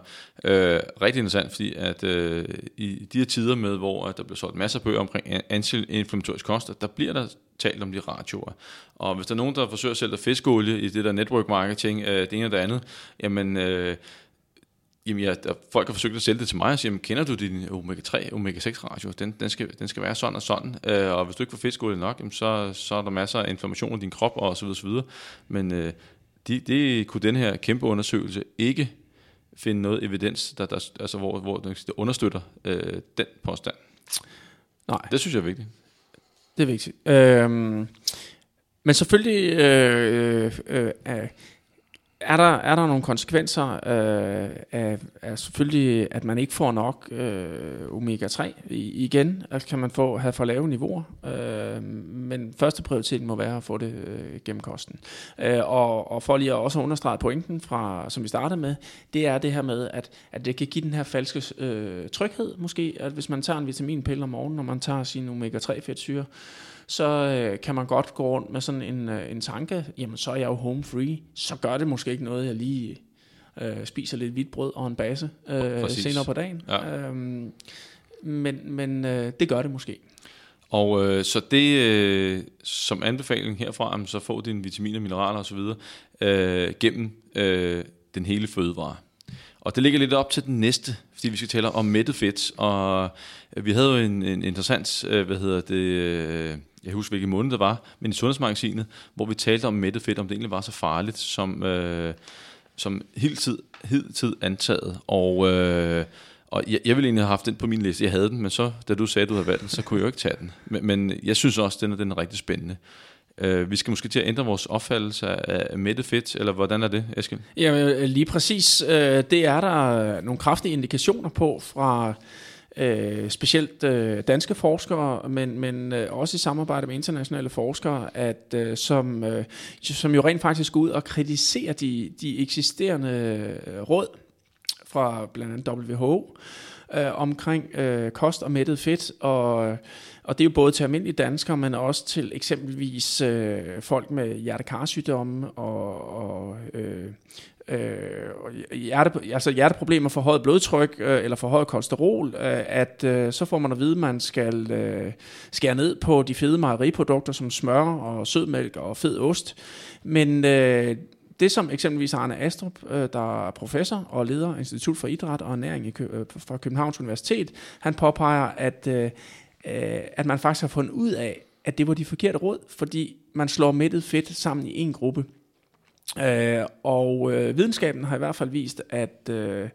øh, rigtig interessant, fordi at øh, i de her tider med, hvor der bliver solgt masser af bøger omkring anti-inflammatorisk kost, der bliver der talt om de radioer. Og hvis der er nogen, der forsøger at sælge fiskolie i det der network marketing, øh, det ene og det andet, jamen... Øh, Jamen, ja, der, folk har forsøgt at sælge det til mig og siger, jamen, kender du din omega-3, omega-6 ratio? Den, den, skal, den skal være sådan og sådan. Øh, og hvis du ikke får fiskolie nok, jamen, så, så er der masser af information i din krop og så videre, så videre. Men øh, de, det kunne den her kæmpe undersøgelse ikke finde noget evidens, der, der, altså hvor, hvor der understøtter øh, den påstand. Nej. Det synes jeg er vigtigt. Det er vigtigt. Øhm, men selvfølgelig øh, øh, øh, er der, er der nogle konsekvenser øh, af, af selvfølgelig, at man ikke får nok øh, omega-3 I, igen? Altså kan man få have for lave niveauer? Øh, men første prioritet må være at få det øh, gennem kosten. Øh, og, og for lige at også understrege pointen, fra, som vi startede med, det er det her med, at, at det kan give den her falske øh, tryghed måske, at hvis man tager en vitaminpille om morgenen, når man tager sin omega-3 fedtsyre, så øh, kan man godt gå rundt med sådan en, øh, en tanke, jamen så er jeg jo home free, så gør det måske ikke noget, jeg lige øh, spiser lidt hvidt brød og en base øh, senere på dagen. Ja. Øhm, men men øh, det gør det måske. Og øh, så det øh, som anbefaling herfra, så få dine vitaminer, mineraler osv. Øh, gennem øh, den hele fødevare. Og det ligger lidt op til den næste, fordi vi skal tale om mættet fedt. Og øh, vi havde jo en, en interessant, øh, hvad hedder det, øh, jeg husker hvilken måned det var, men i Sundhedsmagasinet, hvor vi talte om mættet fedt, om det egentlig var så farligt, som, øh, som hidtid, hidtid antaget. Og, øh, og jeg, jeg ville egentlig have haft den på min liste. Jeg havde den, men så, da du sagde, at du havde valgt den, så kunne jeg jo ikke tage den. Men, men jeg synes også, at den er, den er rigtig spændende. Øh, vi skal måske til at ændre vores opfattelse af mættet fedt, eller hvordan er det, Eskild? Ja, øh, lige præcis. Øh, det er der nogle kraftige indikationer på fra øh, specielt øh, danske forskere, men, men øh, også i samarbejde med internationale forskere, at øh, som, øh, som jo rent faktisk går ud og kritiserer de, de eksisterende øh, råd fra blandt andet WHO øh, omkring øh, kost og mættet fedt, og, og det er jo både til almindelige danskere, men også til eksempelvis øh, folk med hjertekarsygdomme og, og øh, øh, hjerte, altså hjerteproblemer, for højt blodtryk øh, eller for højt kolesterol, øh, at øh, så får man at vide, at man skal øh, skære ned på de fede mejeriprodukter som smør og sødmælk og fed ost. Men øh, det som eksempelvis Arne Astrup, øh, der er professor og leder af Institut for Idræt og Ernæring i øh, fra Københavns Universitet, han påpeger, at, øh, øh, at man faktisk har fundet ud af, at det var de forkerte råd, fordi man slår mættet fedt sammen i en gruppe. Øh, og øh, videnskaben har i hvert fald vist, at øh,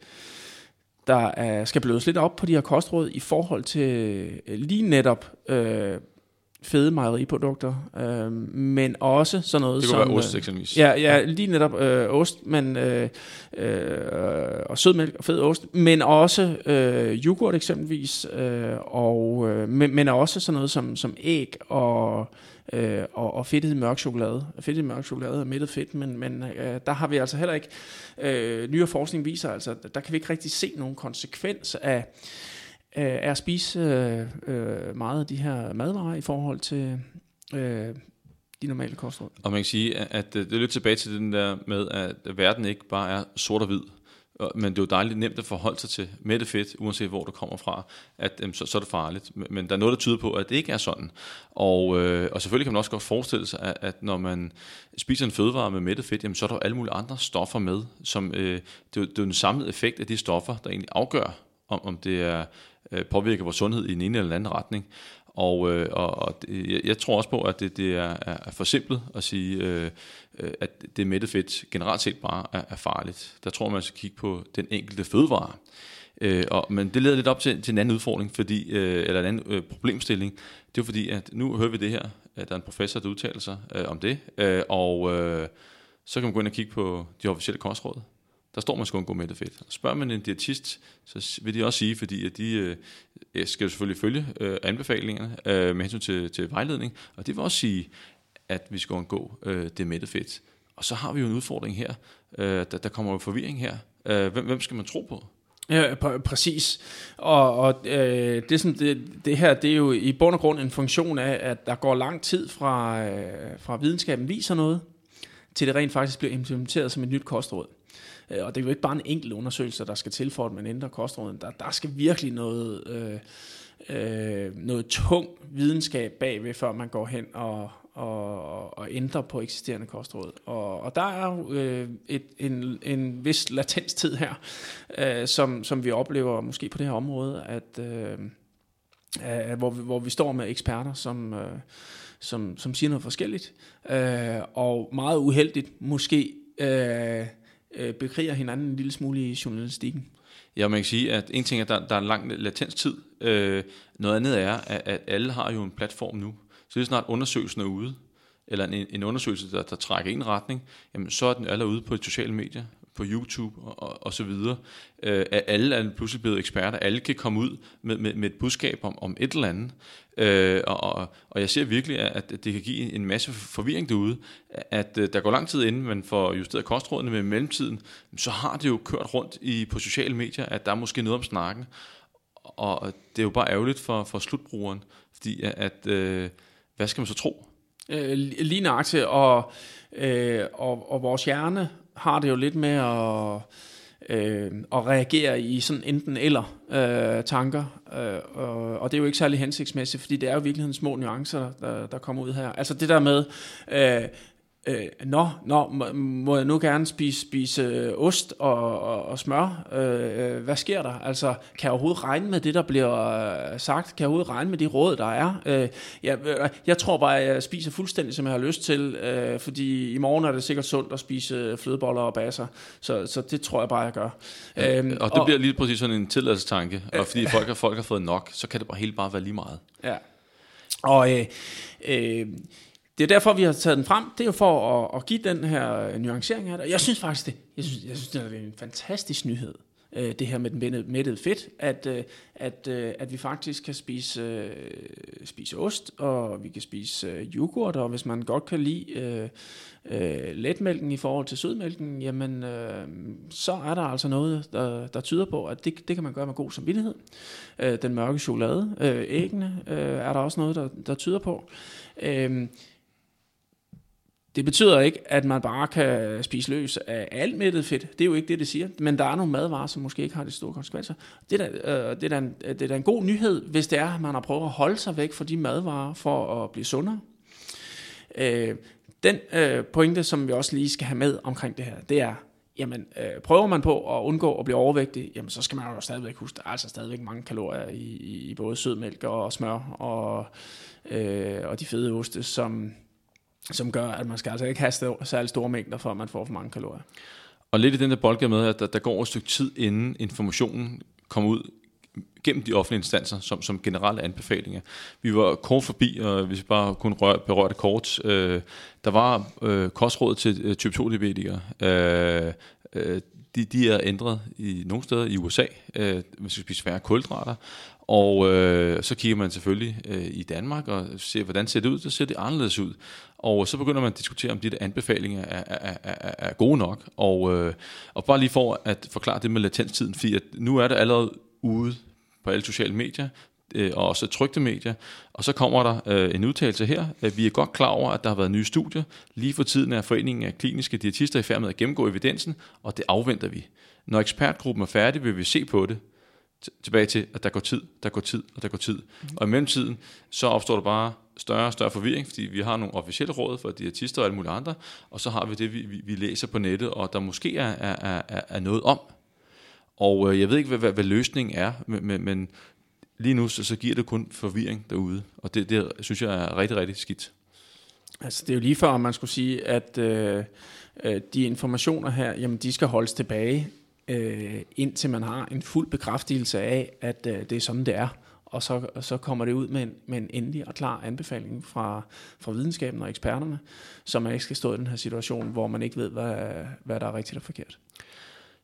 der er, skal blødes lidt op på de her kostråd i forhold til øh, lige netop øh, fede mejeriprodukter, øh, men også sådan noget som... Det kunne være ost eksempelvis. Ja, ja, lige netop øh, ost, men, øh, øh, og sødmælk og fed ost, men også øh, yoghurt eksempelvis, øh, og, øh, men, men også sådan noget som, som æg og øh, og, og fedtet mørk chokolade. Fedtet mørk chokolade er mættet fedt, men, men øh, der har vi altså heller ikke, øh, nyere forskning viser altså, der kan vi ikke rigtig se nogen konsekvens af, øh, af at spise øh, øh, meget af de her madvarer i forhold til øh, de normale kostråd. Og man kan sige, at øh, det er lidt tilbage til den der med, at verden ikke bare er sort og hvid. Men det er jo dejligt nemt at forholde sig til med det fedt, uanset hvor det kommer fra, at øhm, så, så er det farligt. Men der er noget, der tyder på, at det ikke er sådan. Og, øh, og selvfølgelig kan man også godt forestille sig, at, at når man spiser en fødevare med mættet fedt, jamen, så er der alle mulige andre stoffer med. Som, øh, det, er, det er jo den samlede effekt af de stoffer, der egentlig afgør, om, om det er øh, påvirker vores sundhed i en ene eller anden retning. Og, øh, og, og jeg, jeg tror også på, at det, det er, er for simpelt at sige, øh, øh, at det mættet fedt generelt set bare er, er farligt. Der tror man, man skal kigge på den enkelte fødevare. Øh, og, men det leder lidt op til, til en anden udfordring, fordi, øh, eller en anden øh, problemstilling. Det er fordi, at nu hører vi det her, at der er en professor, der udtaler sig øh, om det, øh, og øh, så kan man gå ind og kigge på de officielle kostråd. Der står, man skal undgå mættet fedt. Spørger man en diætist, så vil de også sige, fordi at de øh, skal jo selvfølgelig følge øh, anbefalingerne øh, med hensyn til, til vejledning, og det vil også sige, at vi skal undgå øh, det mættet fedt. Og så har vi jo en udfordring her. Øh, der, der kommer jo forvirring her. Øh, hvem, hvem skal man tro på? Ja, pr- præcis. Og, og øh, det, sådan, det, det her, det er jo i bund og grund en funktion af, at der går lang tid fra, øh, fra videnskaben viser noget, til det rent faktisk bliver implementeret som et nyt kostråd. Øh, og det er jo ikke bare en enkelt undersøgelse, der skal til for, at man ændrer kostråden. Der, der skal virkelig noget, øh, øh, noget tung videnskab bagved, før man går hen og, og, og ændrer på eksisterende kostråd. Og, og der er jo øh, et, en, en vis latenstid her, øh, som, som vi oplever måske på det her område, at, øh, øh, hvor, vi, hvor vi står med eksperter, som, øh, som, som siger noget forskelligt, øh, og meget uheldigt måske øh, øh, bekriger hinanden en lille smule i journalistikken. Ja, man kan sige, at en ting er, at der, der er en lang latenstid. Øh, noget andet er, at, at alle har jo en platform nu. Så det er snart undersøgelsen er ude, eller en, en undersøgelse, der, der trækker i en retning, jamen så er den allerede ude på de sociale medier, på YouTube og, og, og så videre. Øh, alle er pludselig blevet eksperter. Alle kan komme ud med, med, med et budskab om, om et eller andet. Øh, og, og, og jeg ser virkelig, at det kan give en masse forvirring derude, at øh, der går lang tid inden man får justeret kostrådene, men i mellemtiden, så har det jo kørt rundt i, på sociale medier, at der er måske noget om snakken. Og det er jo bare ærgerligt for, for slutbrugeren, fordi at, at øh, hvad skal man så tro? Øh, lige nøjagtigt, og, øh, og, og vores hjerne har det jo lidt med at, øh, at reagere i sådan enten eller øh, tanker, øh, og, og det er jo ikke særlig hensigtsmæssigt, fordi det er jo virkeligheden små nuancer, der, der kommer ud her. Altså det der med, øh, øh, nå, nå, må, må jeg nu gerne spise, spise øh, ost og, og, og smør? Øh, hvad sker der? Altså, kan jeg overhovedet regne med det, der bliver øh, sagt? Kan jeg overhovedet regne med de råd, der er? Øh, jeg, øh, jeg tror bare, at jeg spiser fuldstændig, som jeg har lyst til, øh, fordi i morgen er det sikkert sundt at spise flødeboller og baser, så, så det tror jeg bare, jeg gør. Ja, øhm, og det og, bliver lige præcis sådan en tilladelsestanke, og fordi folk har, folk har fået nok, så kan det bare helt bare være lige meget. Ja, og... Øh, øh, det er derfor, vi har taget den frem. Det er jo for at, at give den her øh, nuancering af det. Jeg synes faktisk, det, jeg synes, jeg synes, det er en fantastisk nyhed, øh, det her med den mættede fedt, at, øh, at, øh, at vi faktisk kan spise, øh, spise ost, og vi kan spise øh, yoghurt, og hvis man godt kan lide øh, øh, letmælken i forhold til sødmælken, jamen øh, så er der altså noget, der, der tyder på, at det, det kan man gøre med god samvittighed. Øh, den mørke chokolade, øh, æggene, øh, er der også noget, der, der tyder på. Øh, det betyder ikke, at man bare kan spise løs af alt mættet fedt. Det er jo ikke det, det siger. Men der er nogle madvarer, som måske ikke har de store konsekvenser. Det er, da, øh, det, er da en, øh, det er da en god nyhed, hvis det er, at man har prøvet at holde sig væk fra de madvarer for at blive sundere. Øh, den øh, pointe, som vi også lige skal have med omkring det her, det er, jamen øh, prøver man på at undgå at blive overvægtig, jamen så skal man jo stadigvæk huske, der er altså stadigvæk mange kalorier i, i både sødmælk og smør og, øh, og de fede oste, som, som gør, at man skal altså ikke have særlig store mængder, for at man får for mange kalorier. Og lidt i den der boldgade med, at der, der går et stykke tid, inden informationen kommer ud gennem de offentlige instanser som, som generelle anbefalinger. Vi var kort forbi, og hvis vi bare kunne røre, berøre det kort, øh, der var øh, kostråd til øh, type 2-diabetikere. Øh, øh, de, de er ændret i nogle steder i USA. Øh, man skal spise færre kulhydrater. Og øh, så kigger man selvfølgelig øh, i Danmark og ser, hvordan ser det ud. Så ser det anderledes ud. Og så begynder man at diskutere, om de der anbefalinger er, er, er, er gode nok. Og, øh, og bare lige for at forklare det med latenstiden, fordi at nu er det allerede ude på alle sociale medier, øh, og også trygte medier. Og så kommer der øh, en udtalelse her, at vi er godt klar over, at der har været nye studier. Lige for tiden er Foreningen af Kliniske Diætister i færd med at gennemgå evidensen, og det afventer vi. Når ekspertgruppen er færdig, vil vi se på det tilbage til, at der går tid, der går tid, og der går tid. Mm. Og i mellemtiden, så opstår der bare større og større forvirring, fordi vi har nogle officielle råd for diætister og alle mulige andre, og så har vi det, vi, vi, vi læser på nettet, og der måske er, er, er, er noget om. Og øh, jeg ved ikke, hvad, hvad, hvad løsningen er, men, men, men lige nu, så, så giver det kun forvirring derude, og det, det synes jeg er rigtig, rigtig skidt. Altså det er jo lige før, om man skulle sige, at øh, øh, de informationer her, jamen de skal holdes tilbage, øh, indtil man har en fuld bekræftelse af, at øh, det er sådan, det er. Og så, så kommer det ud med en, med en endelig og klar anbefaling fra, fra videnskaben og eksperterne, så man ikke skal stå i den her situation, hvor man ikke ved, hvad, hvad der er rigtigt og forkert.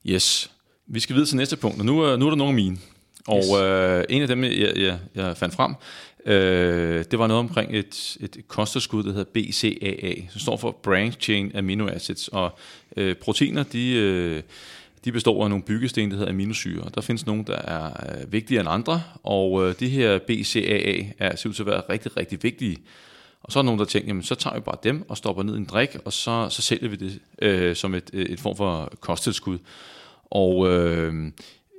Yes. Vi skal videre til næste punkt, og nu, nu er der nogle af mine. Og yes. øh, en af dem, jeg, jeg, jeg fandt frem, øh, det var noget omkring et, et kosttilskud, der hedder BCAA, som står for Branch Chain Amino Acids. Og øh, proteiner, de... Øh, de består af nogle byggesten, der hedder aminosyre. Der findes nogle, der er øh, vigtigere end andre, og øh, de her BCAA er ser ud til at være rigtig, rigtig vigtige. Og så er der nogen, der tænker, jamen så tager vi bare dem og stopper ned i en drik, og så, så sælger vi det øh, som et, et form for kosttilskud. Og øh,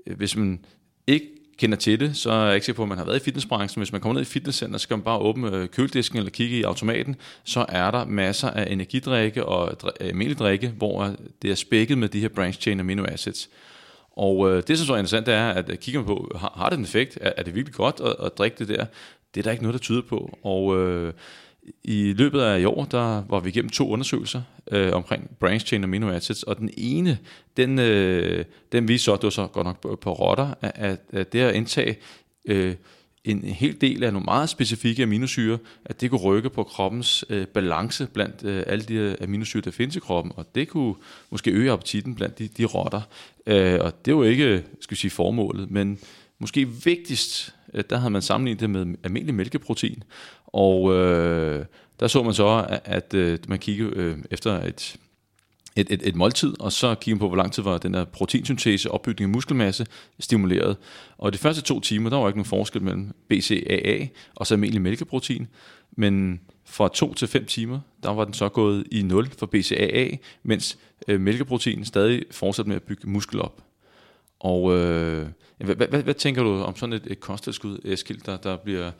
hvis man ikke kender til det, så er jeg ikke sikker på, at man har været i fitnessbranchen. Hvis man kommer ned i fitnesscenter, så skal man bare åbne øh, køledisken eller kigge i automaten, så er der masser af energidrikke og almindelig øh, drikke, hvor det er spækket med de her branch chain amino acids. Og øh, det, som så er interessant, det er, at øh, kigger man på, har, har det en effekt? Er, er det virkelig godt at, at drikke det der? Det er der ikke noget, der tyder på. Og øh, i løbet af i år, der var vi igennem to undersøgelser øh, omkring branch chain amino acids, og den ene, den, øh, den viste så, det var så godt nok på, på rotter, at, at det at indtage øh, en hel del af nogle meget specifikke aminosyre, at det kunne rykke på kroppens øh, balance blandt øh, alle de aminosyre, der findes i kroppen, og det kunne måske øge appetitten blandt de, de rotter. Øh, og det var ikke, skal vi sige, formålet, men måske vigtigst, Øh, der havde man sammenlignet det med almindelig mælkeprotein, og øh, der så man så, at, at øh, man kiggede øh, efter et, et, et, et måltid, og så kiggede man på, hvor lang tid var den der proteinsyntese, opbygning af muskelmasse, stimuleret. Og de første to timer, der var ikke nogen forskel mellem BCAA og så almindelig mælkeprotein, men fra to til fem timer, der var den så gået i 0 for BCAA, mens øh, mælkeprotein stadig fortsatte med at bygge muskel op. Og øh, hvad, hvad, hvad, hvad tænker du om sådan et, et kosttilskud, Eskild, der, der bliver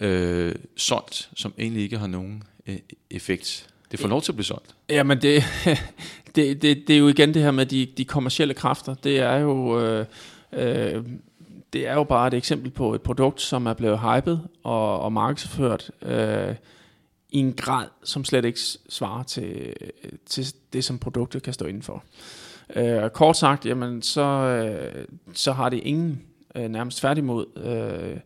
øh, solgt, som egentlig ikke har nogen øh, effekt? det får lov til at blive solgt. Jamen, det, *laughs* det, det, det er jo igen det her med de, de kommercielle kræfter. Det er jo... Øh, øh, det er jo bare et eksempel på et produkt, som er blevet hypet og, og markedsført øh, i en grad, som slet ikke svarer til, til det, som produktet kan stå indenfor. Øh, kort sagt, jamen, så, øh, så har det ingen øh, nærmest færdigmod, øh,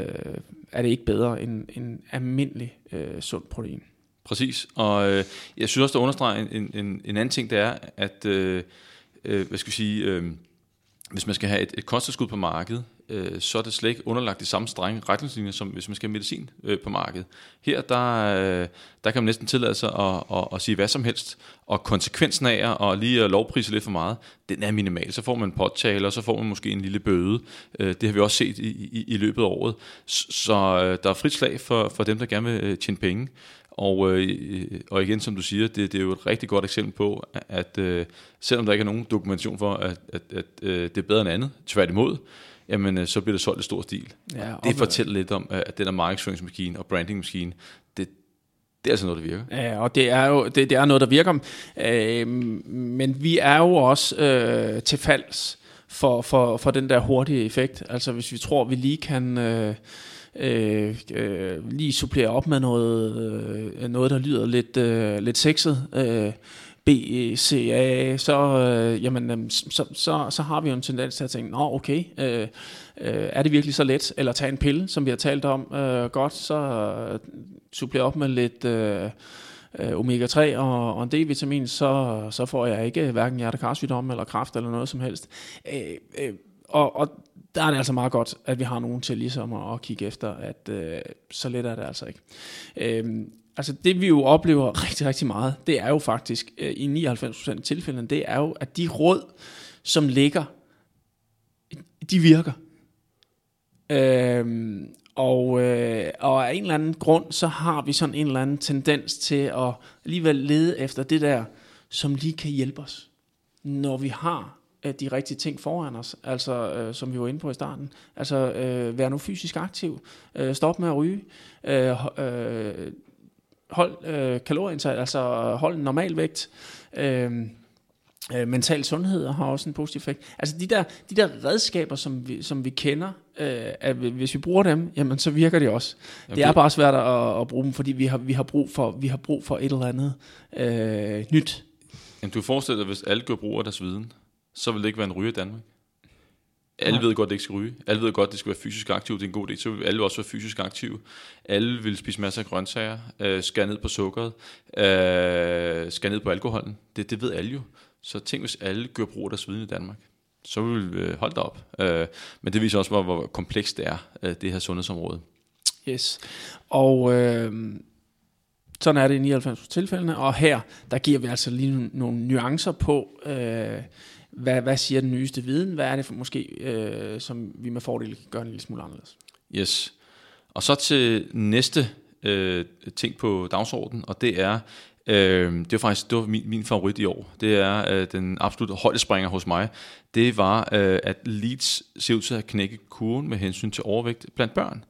øh, er det ikke bedre end, end almindelig øh, sund protein. Præcis, og øh, jeg synes også, der understreger en, en, en anden ting, det er, at øh, øh, hvad skal vi sige, øh, hvis man skal have et, et kosttilskud på markedet, øh, så er det slet ikke underlagt de samme strenge retningslinjer, som hvis man skal have medicin øh, på markedet. Her, der, øh, der kan man næsten tillade sig at, at, at sige hvad som helst, og konsekvensen af at lige at lovprise lidt for meget, den er minimal. Så får man en påtale, og så får man måske en lille bøde. Øh, det har vi også set i, i, i løbet af året. Så øh, der er frit slag for, for dem, der gerne vil øh, tjene penge. Og, øh, og igen, som du siger, det, det er jo et rigtig godt eksempel på, at øh, selvom der ikke er nogen dokumentation for, at, at, at øh, det er bedre end andet, tværtimod, jamen øh, så bliver det solgt i stor stil. Ja, det fortæller lidt om, at den der markedsføringsmaskine og brandingmaskine, det, det er altså noget, der virker. Ja, og det er jo det, det er noget, der virker. Øh, men vi er jo også øh, til falds for, for, for den der hurtige effekt. Altså hvis vi tror, vi lige kan... Øh, øh, øh, lige supplere op med noget, øh, noget der lyder lidt, øh, lidt sexet, øh, BCA, så, øh, jamen, øhm, så, så, så har vi jo en tendens til at tænke, nå okay, øh, øh, er det virkelig så let? Eller tage en pille, som vi har talt om øh, godt, så øh, supplere op med lidt... Øh, øh omega-3 og, og en D-vitamin, så, så får jeg ikke hverken hjertekarsygdom eller kræft eller noget som helst. Øh, øh, og, og der er det altså meget godt, at vi har nogen til ligesom at, at kigge efter, at øh, så let er det altså ikke. Øh, altså det vi jo oplever rigtig, rigtig meget, det er jo faktisk øh, i 99% af tilfældene, det er jo, at de råd, som ligger, de virker. Øhm, og, øh, og af en eller anden grund, så har vi sådan en eller anden tendens til at alligevel lede efter det der, som lige kan hjælpe os. Når vi har øh, de rigtige ting foran os, altså øh, som vi var inde på i starten. Altså øh, være nu fysisk aktiv, øh, stop med at ryge, øh, øh, hold øh, kalorieindtag, altså hold en normal vægt, øh, øh, mental sundhed har også en positiv effekt. Altså de der, de der redskaber, som vi, som vi kender, øh, at hvis vi bruger dem, jamen så virker det også. Okay. Det er bare svært at, at bruge dem, fordi vi har, vi har, brug, for, vi har brug for et eller andet øh, nyt. Jamen, du forestiller dig, hvis alle gør brug af deres viden, så vil det ikke være en ryge i Danmark. Alle ved godt, at det ikke skal ryge. Alle ved godt, at det skal være fysisk aktiv. Det er en god idé. Så vil alle også være fysisk aktive. Alle vil spise masser af grøntsager. Øh, skære ned på sukkeret. Øh, skære ned på alkoholen. Det, det ved alle jo. Så tænk, hvis alle gør brug af deres viden i Danmark. Så vil vi øh, holde det op. Øh, men det viser også, hvor, hvor komplekst det er, øh, det her sundhedsområde. Yes. Og øh, sådan er det i 99 tilfældene. Og her, der giver vi altså lige nogle nuancer på... Øh, hvad, hvad siger den nyeste viden? Hvad er det for måske, øh, som vi med fordel kan gøre en lille smule anderledes? Yes. Og så til næste øh, ting på dagsordenen, og det er, øh, det var faktisk det var min, min favorit i år. Det er øh, den absolutte højdespringer hos mig. Det var, øh, at Leeds ser ud til at knække kurven med hensyn til overvægt blandt børn.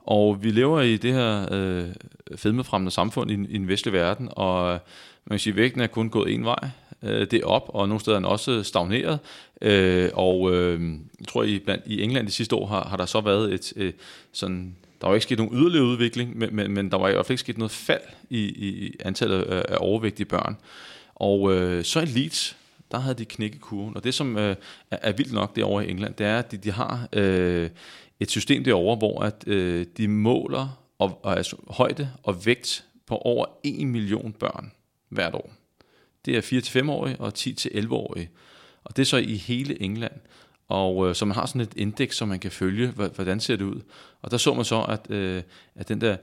Og vi lever i det her øh, fedmefremmende samfund i, i den vestlige verden, og øh, man kan sige, at vægten er kun gået en vej øh, det op, og nogle steder er den også stagneret. Øh, og øh, jeg tror, i, blandt, i England de sidste år har, har der så været et øh, sådan der var ikke sket nogen yderligere udvikling, men, men, men der var i hvert fald ikke sket noget fald i, i antallet af, af overvægtige børn. Og øh, så i Leeds, der havde de knækket kurven. Og det, som øh, er, er vildt nok derovre i England, det er, at de, de har øh, et system derovre, hvor at, øh, de måler og, og, altså, højde og vægt på over 1 million børn hvert år det er 4-5-årige og 10-11-årige. Og det er så i hele England. Og øh, så man har sådan et indeks, som man kan følge, hvordan ser det ud. Og der så man så, at, øh, at den der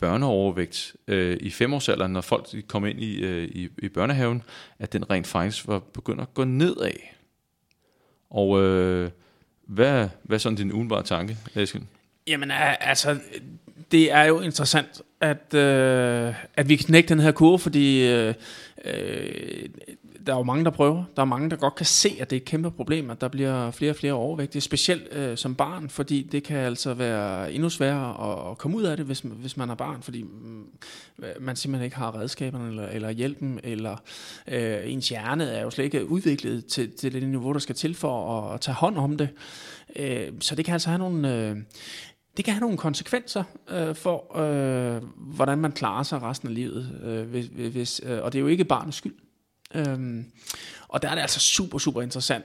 børneovervægt øh, i femårsalderen, når folk kom ind i, øh, i, i børnehaven, at den rent faktisk var begyndt at gå nedad. Og øh, hvad, hvad er sådan din udenbare tanke, Esken? Jamen altså, det er jo interessant, at, øh, at vi knække den her kurve, fordi øh, øh, der er jo mange, der prøver. Der er mange, der godt kan se, at det er et kæmpe problem, at der bliver flere og flere overvægtige, specielt øh, som barn, fordi det kan altså være endnu sværere at, at komme ud af det, hvis, hvis man er barn, fordi mm, man simpelthen ikke har redskaberne eller, eller hjælpen, eller øh, ens hjerne er jo slet ikke udviklet til, til det niveau, der skal til for at, at tage hånd om det. Øh, så det kan altså have nogle... Øh, det kan have nogle konsekvenser øh, for, øh, hvordan man klarer sig resten af livet. Øh, hvis, hvis, øh, og det er jo ikke barnets skyld. Øhm, og der er det altså super, super interessant,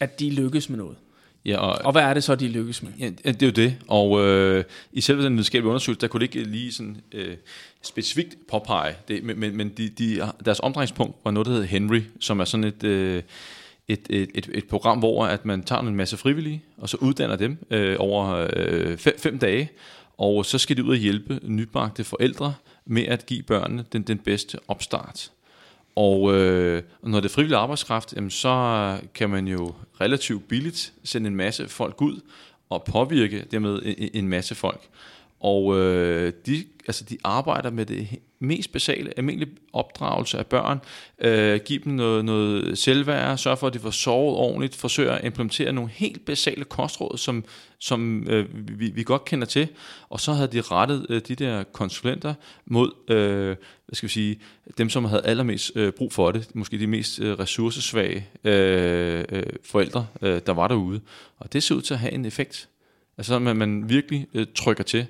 at de lykkes med noget. Ja, og, og hvad er det så, de lykkes med? Ja, det er jo det. Og øh, i selve den videnskabelige undersøgelse, der kunne det ikke lige sådan, øh, specifikt påpege det, men, men, men de, de, deres omdrejningspunkt var noget, der hedder Henry, som er sådan et... Øh, et, et, et, et program, hvor at man tager en masse frivillige, og så uddanner dem øh, over øh, fem, fem dage, og så skal de ud og hjælpe nybagte forældre med at give børnene den, den bedste opstart. Og øh, når det er frivillig arbejdskraft, jamen, så kan man jo relativt billigt sende en masse folk ud og påvirke dermed en, en masse folk. Og øh, de, altså, de arbejder med det mest basale, almindelige opdragelse af børn, øh, give dem noget, noget selvværd, sørge for, at de får sovet ordentligt, forsøge at implementere nogle helt basale kostråd, som, som øh, vi, vi godt kender til, og så havde de rettet øh, de der konsulenter mod, øh, hvad skal vi sige, dem, som havde allermest øh, brug for det, måske de mest øh, ressourcesvage øh, øh, forældre, øh, der var derude. Og det ser ud til at have en effekt. Altså, at man virkelig øh, trykker til,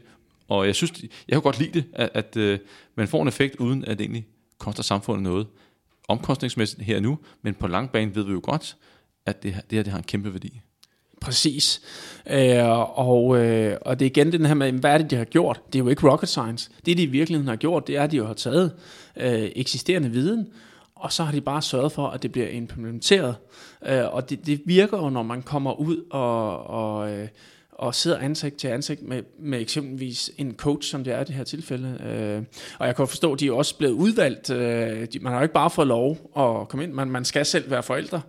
og jeg synes, jeg kan godt lide det, at, at øh, man får en effekt, uden at det egentlig koster samfundet noget. Omkostningsmæssigt her og nu, men på lang bane ved vi jo godt, at det, det her det har en kæmpe værdi. Præcis. Øh, og, øh, og det er igen den her med, hvad er det, de har gjort? Det er jo ikke rocket science. Det, de i virkeligheden har gjort, det er, at de jo har taget øh, eksisterende viden, og så har de bare sørget for, at det bliver implementeret. Øh, og det, det virker jo, når man kommer ud og... og øh, og sidder ansigt til ansigt med, med eksempelvis en coach, som det er i det her tilfælde. Øh, og jeg kan forstå, at de er også blevet udvalgt. Øh, de, man har jo ikke bare fået lov at komme ind, man, man skal selv være forældre.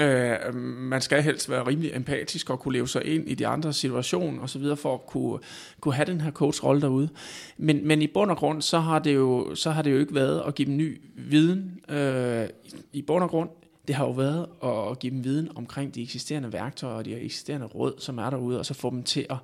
Øh, man skal helst være rimelig empatisk og kunne leve sig ind i de andre situationer og så videre for at kunne, kunne have den her coach-rolle derude. Men, men i bund og grund, så har, det jo, så har det jo ikke været at give dem ny viden. Øh, I bund og grund det har jo været at give dem viden omkring de eksisterende værktøjer og de eksisterende råd, som er derude, og så få dem til at,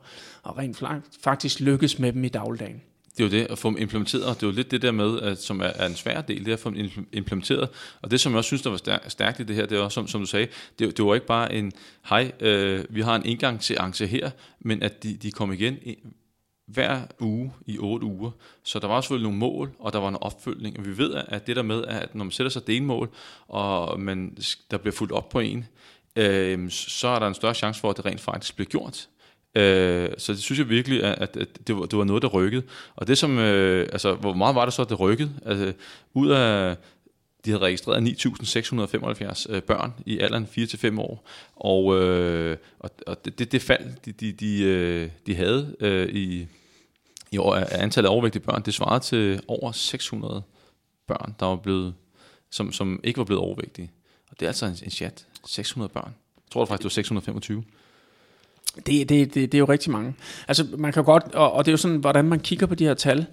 at rent faktisk lykkes med dem i dagligdagen. Det er jo det, at få dem implementeret. Det er jo lidt det der med, at, som er, er en svær del, det er at få dem implementeret. Og det, som jeg også synes, der var stærkt i det her, det er også, som, som du sagde, det, det var ikke bare en, hej, øh, vi har en indgangsseance her, men at de, de kom igen hver uge i otte uger. Så der var selvfølgelig nogle mål, og der var en opfølgning. Og vi ved, at det der med, at når man sætter sig delmål, og man, der bliver fuldt op på en, øh, så er der en større chance for, at det rent faktisk bliver gjort. Øh, så det synes jeg virkelig, at, at det, var, det var noget, der rykkede. Og det som, øh, altså, hvor meget var det så, at det rykkede? Altså, ud af, de havde registreret 9.675 øh, børn i alderen 4-5 år, og, øh, og, og det, det fald, de, de, de, øh, de havde øh, i, i år, antallet af overvægtige børn, det svarede til over 600 børn, der var blevet, som, som ikke var blevet overvægtige. Og det er altså en, en chat. 600 børn. Jeg tror faktisk, det var 625. Det, det, det, det er jo rigtig mange. Altså, man kan godt, og, og det er jo sådan, hvordan man kigger på de her tal.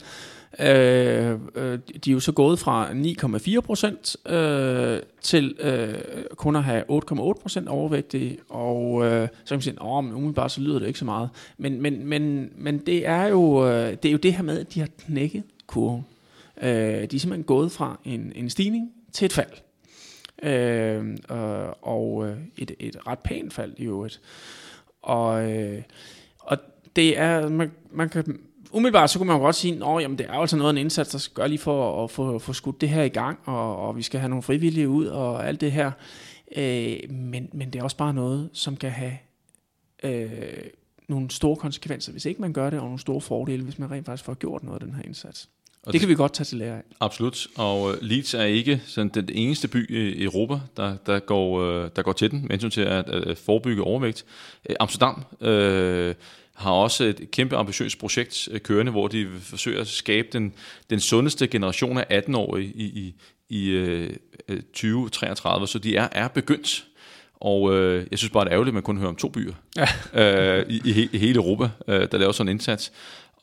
Øh, øh, de er jo så gået fra 9,4 procent øh, til øh, kun at have 8,8 procent overvægtige, og øh, så kan man sige, åh, men umiddelbart så lyder det ikke så meget. Men, men, men, men det, er jo, øh, det er jo det her med, at de har knækket kurven. Øh, de er simpelthen gået fra en, en stigning til et fald. Øh, øh, og øh, et, et ret pænt fald i øvrigt. Og, øh, og det er, man, man kan umiddelbart så kunne man jo godt sige, at jamen, det er jo altså noget af en indsats, der skal gøre lige for at få, få skudt det her i gang, og, og vi skal have nogle frivillige ud og alt det her. Øh, men, men det er også bare noget, som kan have øh, nogle store konsekvenser, hvis ikke man gør det, og nogle store fordele, hvis man rent faktisk får gjort noget af den her indsats. Og det, kan vi godt tage til lære af. Absolut, og Leeds er ikke sådan den eneste by i Europa, der, der, går, øh, der går til den, med hensyn til at, at forebygge overvægt. Øh, Amsterdam øh, har også et kæmpe ambitiøst projekt øh, kørende, hvor de forsøger at skabe den, den sundeste generation af 18-årige i, i, i øh, 2033, så de er, er begyndt. Og øh, jeg synes bare, det er ærgerligt, at man kun hører om to byer ja. øh, i, i, i hele Europa, øh, der laver sådan en indsats.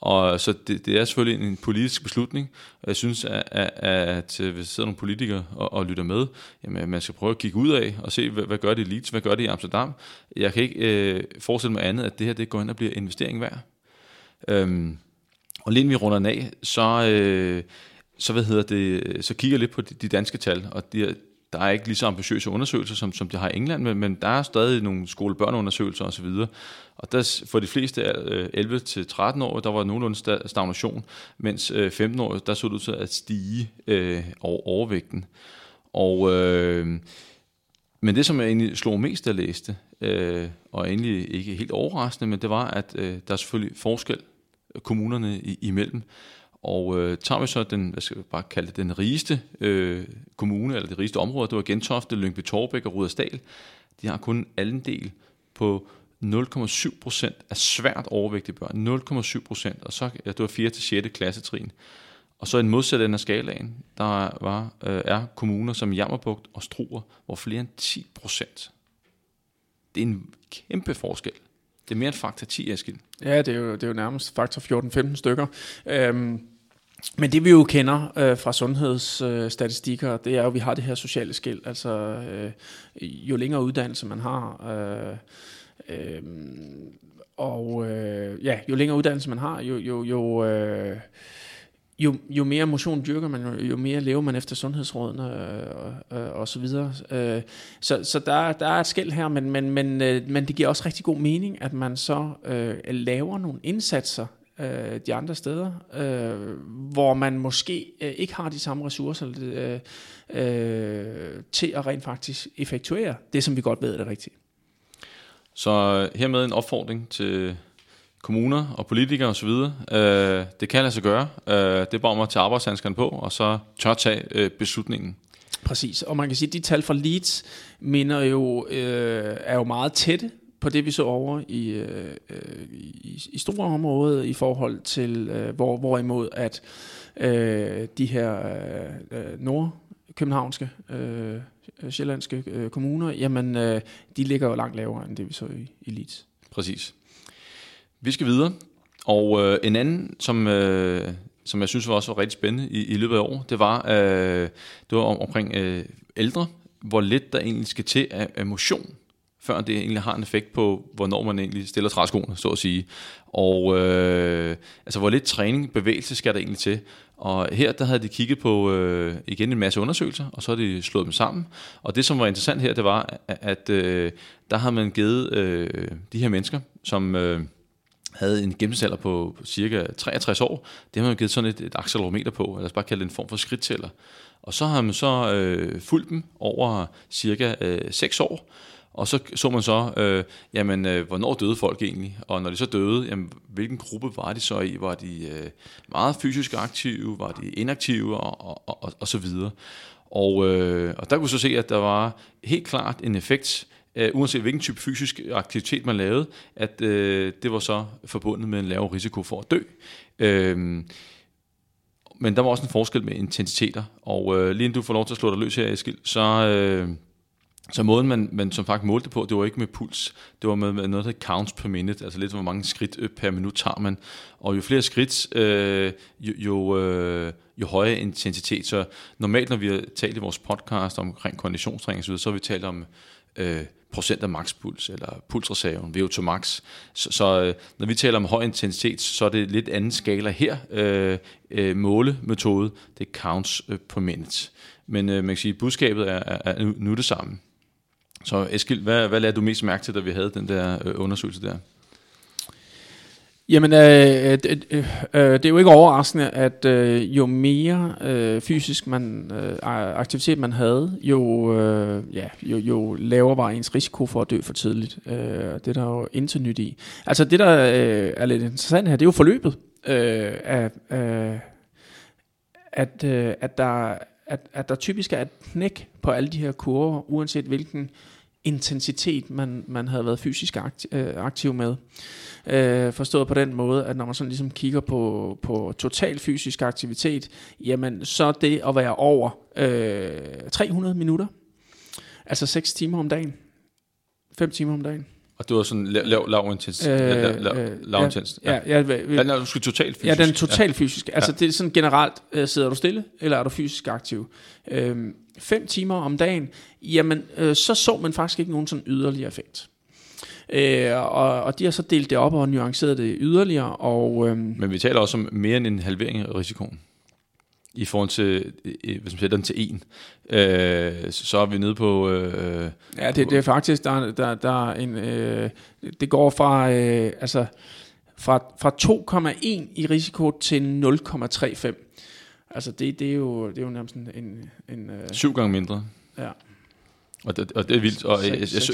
Og så det, det er selvfølgelig en politisk beslutning, og jeg synes, at, at, at øh, hvis der sidder nogle politikere og, og lytter med, jamen man skal prøve at kigge ud af og se, hvad, hvad gør det i Leeds, hvad gør det i Amsterdam. Jeg kan ikke øh, forestille mig andet, at det her det går ind og bliver investering værd. Øhm, og lige vi runder den af, så, øh, så, hvad hedder det, så kigger jeg lidt på de, de danske tal, og de, der er ikke lige så ambitiøse undersøgelser, som, som de har i England, men, men der er stadig nogle skolebørneundersøgelser osv. Og der, for de fleste øh, 11-13 år, der var nogenlunde stagnation, mens øh, 15 år, der så det ud til at stige øh, over overvægten. Og, øh, men det, som jeg egentlig slog mest, da jeg læste, øh, og egentlig ikke helt overraskende, men det var, at øh, der er selvfølgelig forskel kommunerne imellem. Og øh, tager vi så den, hvad skal vi bare kalde det, den rigeste øh, kommune, eller det rigeste område, det var Gentofte, Lyngby Torbæk og Rudersdal, de har kun en del på 0,7 procent af svært overvægtige børn. 0,7 procent, og så ja, det var 4. til 6. klassetrin. Og så en modsat ende af skalaen, der var, øh, er kommuner som Jammerbugt og Struer, hvor flere end 10 procent. Det er en kæmpe forskel. Det er mere end faktor 10, Eskild. Ja, det er jo, det er jo nærmest faktor 14-15 stykker. Øhm, men det vi jo kender øh, fra sundhedsstatistikker, øh, det er jo, at vi har det her sociale skæld. Altså, øh, jo længere uddannelse man har, øh, øh, og øh, ja, jo længere uddannelse man har, jo, jo, jo øh, jo, jo mere motion dyrker man, jo, jo mere lever man efter sundhedsrådene øh, øh, og så videre. Øh, så så der, der er et skæld her, men, men, men, øh, men det giver også rigtig god mening, at man så øh, laver nogle indsatser øh, de andre steder, øh, hvor man måske øh, ikke har de samme ressourcer øh, øh, til at rent faktisk effektuere det, som vi godt ved er det rigtige. Så hermed en opfordring til kommuner og politikere osv. Øh, det kan lade sig gøre. Øh, det er bare om at tage arbejdshandskerne på, og så tør tage øh, beslutningen. Præcis, og man kan sige, at de tal fra Leeds minder jo, øh, er jo meget tætte på det, vi så over i, øh, øh, i, i store områder i forhold til, øh, hvor, hvorimod at øh, de her øh, øh, nordkøbenhavnske, øh, sjællandske øh, kommuner, jamen øh, de ligger jo langt lavere end det, vi så i, i Leeds. Præcis. Vi skal videre, og øh, en anden, som, øh, som jeg synes var også var rigtig spændende i, i løbet af år, det var, øh, det var om, omkring øh, ældre, hvor lidt der egentlig skal til af, af motion, før det egentlig har en effekt på, hvornår man egentlig stiller træskoene, så at sige. Og øh, altså, hvor lidt træning, bevægelse skal der egentlig til. Og her der havde de kigget på øh, igen en masse undersøgelser, og så har de slået dem sammen. Og det, som var interessant her, det var, at, at øh, der har man givet øh, de her mennesker, som... Øh, havde en gennemsnitsalder på, cirka 63 år. Det har man givet sådan et, et accelerometer på, eller bare kalde det en form for skridttæller. Og så har man så øh, fulgt dem over cirka øh, 6 år, og så så man så, øh, jamen, øh, hvornår døde folk egentlig? Og når de så døde, jamen, hvilken gruppe var de så i? Var de øh, meget fysisk aktive? Var de inaktive? Og, og, og, og så videre. Og, øh, og der kunne så se, at der var helt klart en effekt øh, uanset hvilken type fysisk aktivitet man lavede, at øh, det var så forbundet med en lavere risiko for at dø. Øh, men der var også en forskel med intensiteter, og øh, lige inden du får lov til at slå dig løs her, Eskild, så, øh, så måden, man, man som faktisk målte på, det var ikke med puls, det var med, med noget, der counts per minute, altså lidt hvor mange skridt øh, per minut tager man. Og jo flere skridt, øh, jo, jo, øh, jo højere intensitet. Så normalt, når vi har talt i vores podcast omkring konditionstræning osv., så har vi talt om øh, procent af makspuls, eller pulsreserven, VO2 max. Så, så øh, når vi taler om høj intensitet, så er det lidt anden skala her. Øh, øh, målemetode, det counts øh, per minute. Men øh, man kan sige, at budskabet er, er, er nu det samme. Så Eskild, hvad, hvad lagde du mest mærke til, da vi havde den der øh, undersøgelse der? Jamen, øh, øh, øh, øh, det er jo ikke overraskende, at øh, jo mere øh, fysisk man, øh, aktivitet man havde, jo, øh, ja, jo, jo lavere var ens risiko for at dø for tidligt. Øh, det er der jo intet nyt i. Altså det, der øh, er lidt interessant her, det er jo forløbet øh, af, øh, at, øh, at, der, at, at der typisk er et knæk på alle de her kurver, uanset hvilken intensitet man, man havde været fysisk aktiv, øh, aktiv med. Øh, forstået på den måde, at når man sådan ligesom kigger på, på total fysisk aktivitet, jamen så det at være over øh, 300 minutter, altså 6 timer om dagen, 5 timer om dagen, Og det var sådan lav, lav, lav intens. Øh, lav, lav, øh, lav intens. Ja, ja, ja, Ja, nej, du skal totalt fysisk. Ja, den er totalt fysisk. Altså Ja. det er sådan generelt, øh, sidder du stille, eller er du fysisk aktiv? Øhm, fem timer om dagen, jamen øh, så så man faktisk ikke nogen sådan yderligere effekt. Øh, og, og de har så delt det op og nuanceret det yderligere, og øhm, Men vi taler også om mere end en halvering af risikoen. I forhold til, øh, hvis man sætter den til 1, øh, så er vi nede på... Øh, ja, det, det er faktisk, der, der, der er en, øh, det går fra, øh, altså, fra, fra 2,1 i risiko til 0,35. Altså det, det, er jo, det er jo nærmest en, en, en øh, syv gange mindre. ja. Og det, og det er vildt. Og jeg, jeg, jeg, så,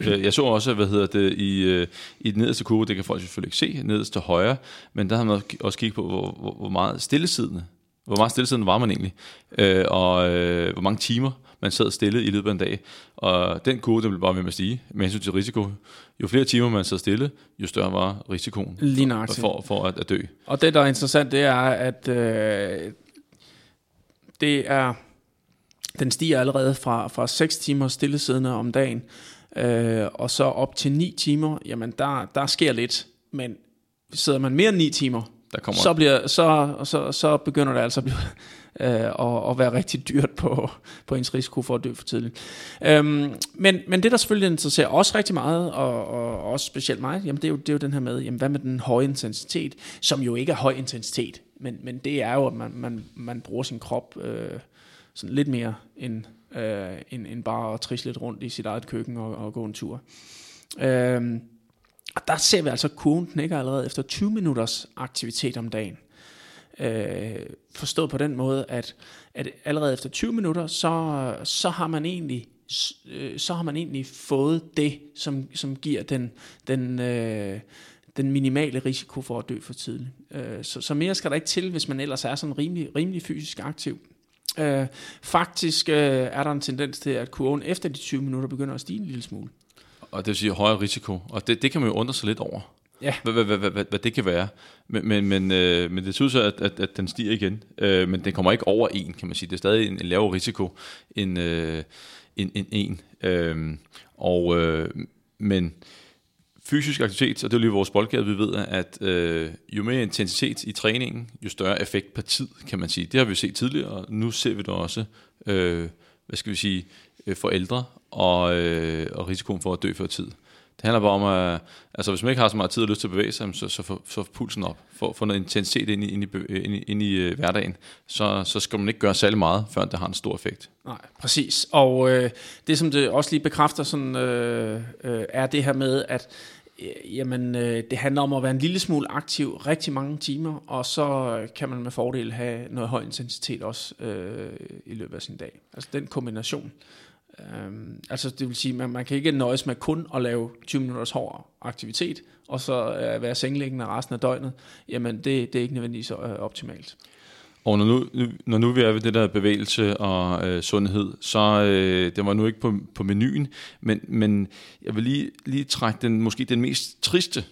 jeg, jeg, så også, hvad hedder det, i, øh, i den nederste kurve, det kan folk selvfølgelig ikke se, nederst til højre, men der har man også kigget på, hvor, hvor, hvor meget stillesiddende, hvor meget stillesiddende var man egentlig, øh, og øh, hvor mange timer man sad stille i løbet af en dag. Og den kurve, den blev bare ved med at stige med hensyn til risiko. Jo flere timer man sad stille, jo større var risikoen nøjagtigt. for, for at, at dø. Og det, der er interessant, det er, at øh, det er, den stiger allerede fra, fra 6 timer stillesiddende om dagen, øh, og så op til 9 timer, jamen der, der sker lidt, men sidder man mere end 9 timer, Der kommer så, bliver, så, så, så begynder det altså at, blive, *laughs* øh, at, at være rigtig dyrt på, på ens risiko for at dø for tidligt. Øhm, men, men det, der selvfølgelig interesserer os rigtig meget, og, og også specielt mig, jamen det, er jo, det er jo den her med, jamen hvad med den høje intensitet, som jo ikke er høj intensitet, men, men det er jo, at man, man, man bruger sin krop øh, sådan lidt mere end, øh, end, end bare at trisse lidt rundt i sit eget køkken og, og gå en tur. Øh, og der ser vi altså, at kurven knækker allerede efter 20 minutters aktivitet om dagen. Øh, forstået på den måde, at, at allerede efter 20 minutter, så, så har man egentlig øh, så har man egentlig fået det, som, som giver den, den, øh, den minimale risiko for at dø for tidligt. Øh, så, så mere skal der ikke til, hvis man ellers er sådan rimelig, rimelig fysisk aktiv. Øh, faktisk øh, er der en tendens til, at kurven efter de 20 minutter begynder at stige en lille smule. Og det vil sige højere risiko. Og det, det kan man jo undre sig lidt over. Ja. Hvad, hvad, hvad, hvad, hvad, det kan være. Men, men, men, øh, men det synes jeg, at, at, at den stiger igen. Øh, men den kommer ikke over en, kan man sige. Det er stadig en, en lavere risiko end øh, en, en, en. Øh, og, øh, men fysisk aktivitet, og det er jo lige vores boldgade, vi ved, at øh, jo mere intensitet i træningen, jo større effekt per tid, kan man sige. Det har vi set tidligere, og nu ser vi det også, øh, hvad skal vi sige, øh, for ældre, og, øh, og risikoen for at dø før tid. Det handler bare om, at altså, hvis man ikke har så meget tid og lyst til at bevæge sig, så, så få så pulsen op. For, få noget intensitet ind i, ind i, ind i, ind i uh, hverdagen, så, så skal man ikke gøre særlig meget, før det har en stor effekt. Nej, præcis. Og øh, det, som det også lige bekræfter, sådan, øh, øh, er det her med, at jamen, øh, det handler om at være en lille smule aktiv rigtig mange timer, og så kan man med fordel have noget høj intensitet også øh, i løbet af sin dag. Altså den kombination. Øhm, altså det vil sige, man, man kan ikke nøjes med kun at lave 20 minutters hård aktivitet, og så øh, være sengeliggende resten af døgnet. Jamen det, det er ikke nødvendigvis øh, optimalt. Og når nu, nu- når nu vi er ved det der bevægelse og øh, sundhed, så øh, det var nu ikke på, på menuen, men, men jeg vil lige, lige trække den måske den mest triste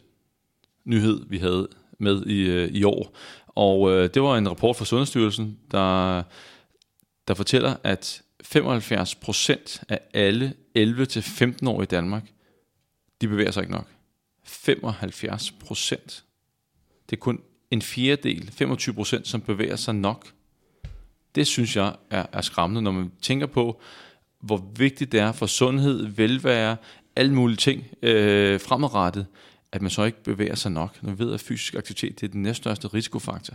nyhed, vi havde med i, øh, i år. Og øh, det var en rapport fra Sundhedsstyrelsen, der, der fortæller, at 75 procent af alle 11-15 år i Danmark, de bevæger sig ikke nok. 75 procent. Det er kun en fjerdedel, 25 procent, som bevæger sig nok. Det synes jeg er, er skræmmende, når man tænker på, hvor vigtigt det er for sundhed, velvære, alle mulige ting øh, fremadrettet, at man så ikke bevæger sig nok. Når vi ved, at fysisk aktivitet det er den næststørste risikofaktor.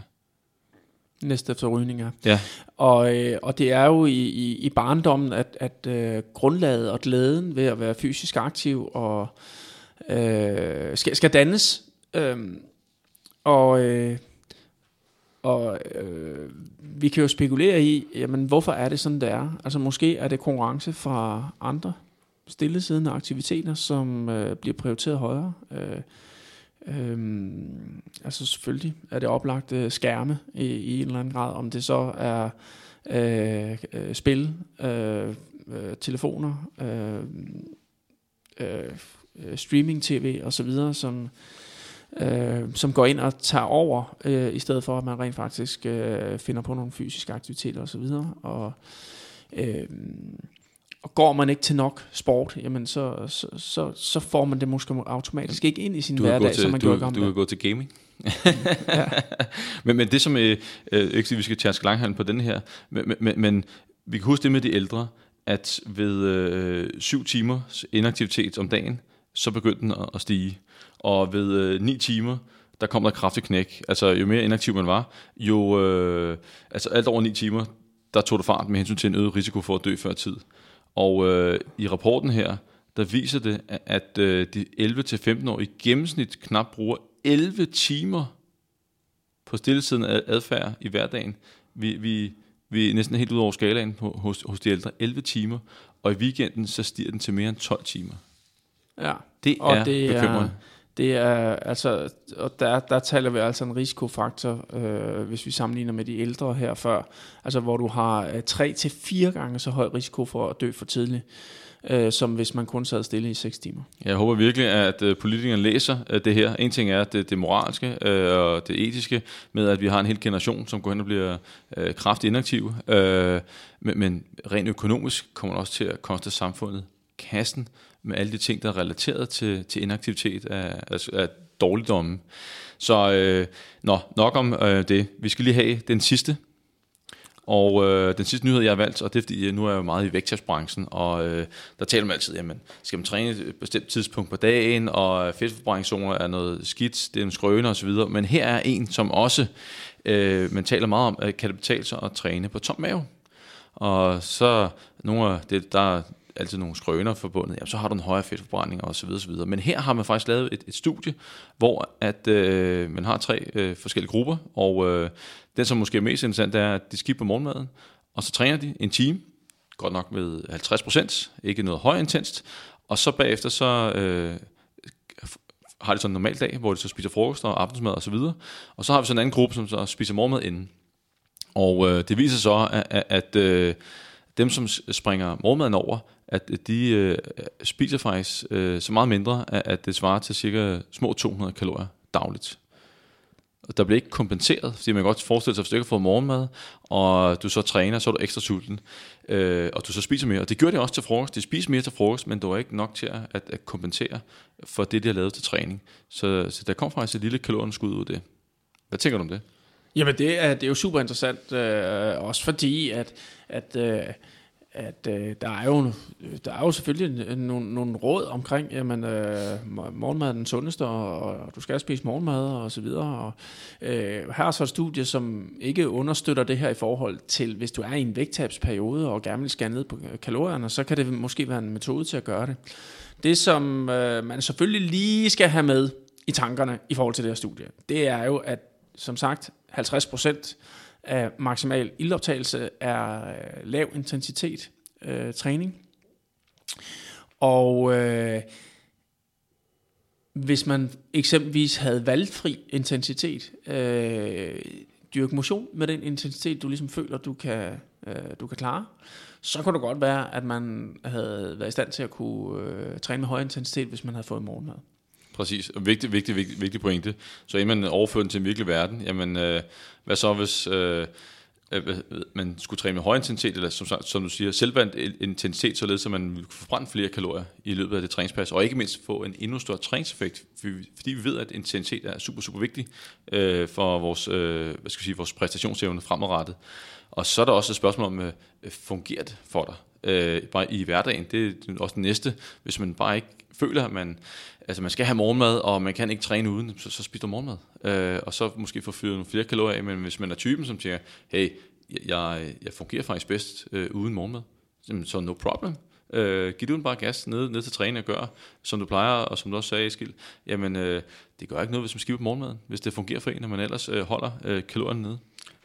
Næste efter rygning. Ja. Og, øh, og det er jo i, i, i barndommen, at, at øh, grundlaget og glæden ved at være fysisk aktiv og øh, skal, skal dannes. Øhm, og øh, og øh, vi kan jo spekulere i, jamen, hvorfor er det sådan, det er? Altså måske er det konkurrence fra andre stillesiddende aktiviteter, som øh, bliver prioriteret højere. Øh, Øhm, altså selvfølgelig er det oplagt øh, skærme i, i en eller anden grad, om det så er øh, øh, spil, øh, øh, telefoner, øh, øh, øh, streaming-tv og så videre, som, øh, som går ind og tager over, øh, i stedet for at man rent faktisk øh, finder på nogle fysiske aktiviteter og så videre. Og, øh, og går man ikke til nok sport, jamen så, så, så, så får man det måske automatisk ikke ind i sin hverdag, til, som man du, gjorde du dage. gå til gaming. *laughs* *laughs* men, men det som, øh, øh, ikke vi skal tærske langhalm på den her, men, men- men, men vi kan huske det med de ældre, at ved øh, syv timers inaktivitet om dagen, så begyndte den at, at stige. Og ved øh, ni timer, der kom der kraftig knæk. Altså jo mere inaktiv man var, jo øh, altså alt over ni timer, der tog det fart med hensyn til en øget risiko for at dø før tid. Og øh, i rapporten her, der viser det, at- øh, de 11-15 år i gennemsnit knap bruger 11 timer på stillesiddende ad- adfærd i hverdagen. Vi, vi, vi er næsten helt ud over skalaen på, hos, hos de ældre. 11 timer, og i weekenden så stiger den til mere end 12 timer. Ja. Det Og er det er, bekymrende det er altså, og der, der taler vi altså en risikofaktor, øh, hvis vi sammenligner med de ældre her før, altså hvor du har øh, tre til fire gange så høj risiko for at dø for tidligt, øh, som hvis man kun sad stille i 6 timer. Jeg håber virkelig, at øh, politikerne læser øh, det her. En ting er det, det moralske øh, og det etiske med, at vi har en hel generation, som går hen og bliver øh, kraftigt inaktiv. Øh, men, men rent økonomisk kommer det også til at koste samfundet kassen med alle de ting, der er relateret til, til inaktivitet af, af, af dårligdomme. Så øh, nå, nok om øh, det. Vi skal lige have den sidste. Og øh, den sidste nyhed, jeg har valgt, og det er fordi, øh, nu er jeg jo meget i vægttabsbranchen, og øh, der taler man altid, jamen, skal man træne et bestemt tidspunkt på dagen, og øh, fedtforbrændingszoner er noget skidt, det er en skrøne osv., men her er en, som også, øh, man taler meget om, at kan det betale sig at træne på tom mave. Og så nogle af det, der altid nogle skrøner forbundet, jamen, så har du en højere fedtforbrænding og så videre, så videre. Men her har man faktisk lavet et, et studie, hvor at, øh, man har tre øh, forskellige grupper, og øh, den, som måske er mest interessant, det er, at de skipper morgenmaden, og så træner de en time, godt nok med 50 procent, ikke noget højintenst, og så bagefter så øh, har de sådan en normal dag, hvor de så spiser frokost og aftensmad og så videre, og så har vi sådan en anden gruppe, som så spiser morgenmad inden. Og øh, det viser så, at, at, at øh, dem, som springer morgenmaden over, at de øh, spiser faktisk øh, så meget mindre, at, at det svarer til cirka små 200 kalorier dagligt. Og der bliver ikke kompenseret, fordi man kan godt forestille sig, at hvis du ikke har fået morgenmad, og du så træner, så er du ekstra sulten, øh, og du så spiser mere. Og det gjorde de også til frokost. De spiser mere til frokost, men det var ikke nok til at, at, kompensere for det, de har lavet til træning. Så, så der kom faktisk et lille kalorieunderskud ud af det. Hvad tænker du om det? Jamen det er, det er jo super interessant, øh, også fordi, at, at, øh, at øh, der, er jo, der er jo selvfølgelig nogle, nogle råd omkring, jamen øh, morgenmad er den sundeste, og, og du skal spise morgenmad og så videre. Og, øh, her er så et studie, som ikke understøtter det her i forhold til, hvis du er i en vægttabsperiode og gerne vil skære ned på kalorierne, så kan det måske være en metode til at gøre det. Det, som øh, man selvfølgelig lige skal have med i tankerne i forhold til det her studie, det er jo, at som sagt, 50% af maksimal ildoptagelse er øh, lav intensitet øh, træning. Og øh, hvis man eksempelvis havde valgfri intensitet, øh, dyrke motion med den intensitet, du ligesom føler, du kan, øh, du kan klare, så kunne det godt være, at man havde været i stand til at kunne øh, træne med høj intensitet, hvis man havde fået morgenmad. Præcis, vigtig, vigtig, vigtig, vigtig pointe. Så inden man overfører den til en virkelig verden, jamen, øh, hvad så hvis øh, øh, man skulle træne med høj intensitet, eller som, som du siger, selvvandt intensitet, således at man kunne forbrænde flere kalorier i løbet af det træningspas, og ikke mindst få en endnu større træningseffekt, fordi fordi vi ved, at intensitet er super, super vigtig øh, for vores, øh, hvad skal jeg sige, vores præstationsevne fremadrettet. Og så er der også et spørgsmål om, øh, fungerer det for dig? Øh, bare i hverdagen, det er også det næste. Hvis man bare ikke føler, at man, altså man skal have morgenmad, og man kan ikke træne uden, så, så spiser du morgenmad. Øh, og så måske få fyret nogle flere kalorier af, men hvis man er typen, som siger, hey, jeg, jeg fungerer faktisk bedst øh, uden morgenmad, jamen, så no problem. Øh, giv du den bare gas ned, ned til træning og gør, som du plejer, og som du også sagde, Eskild, jamen øh, det gør ikke noget, hvis man skipper morgenmaden, hvis det fungerer for en, når man ellers øh, holder øh, kalorierne nede.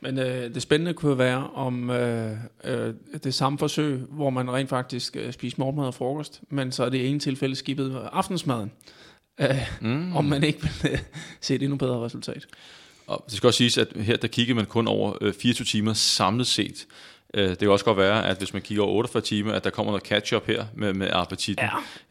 Men øh, det spændende kunne være om øh, øh, det samme forsøg, hvor man rent faktisk øh, spiser morgenmad og frokost, men så er det i ene tilfælde skibet aftensmaden. Øh, mm. Om man ikke vil øh, se et endnu bedre resultat. Og det skal også siges, at her der kigger man kun over øh, 24 timer samlet set. Øh, det kan også godt være, at hvis man kigger over 48 timer, at der kommer noget catch-up her med, med appetitten.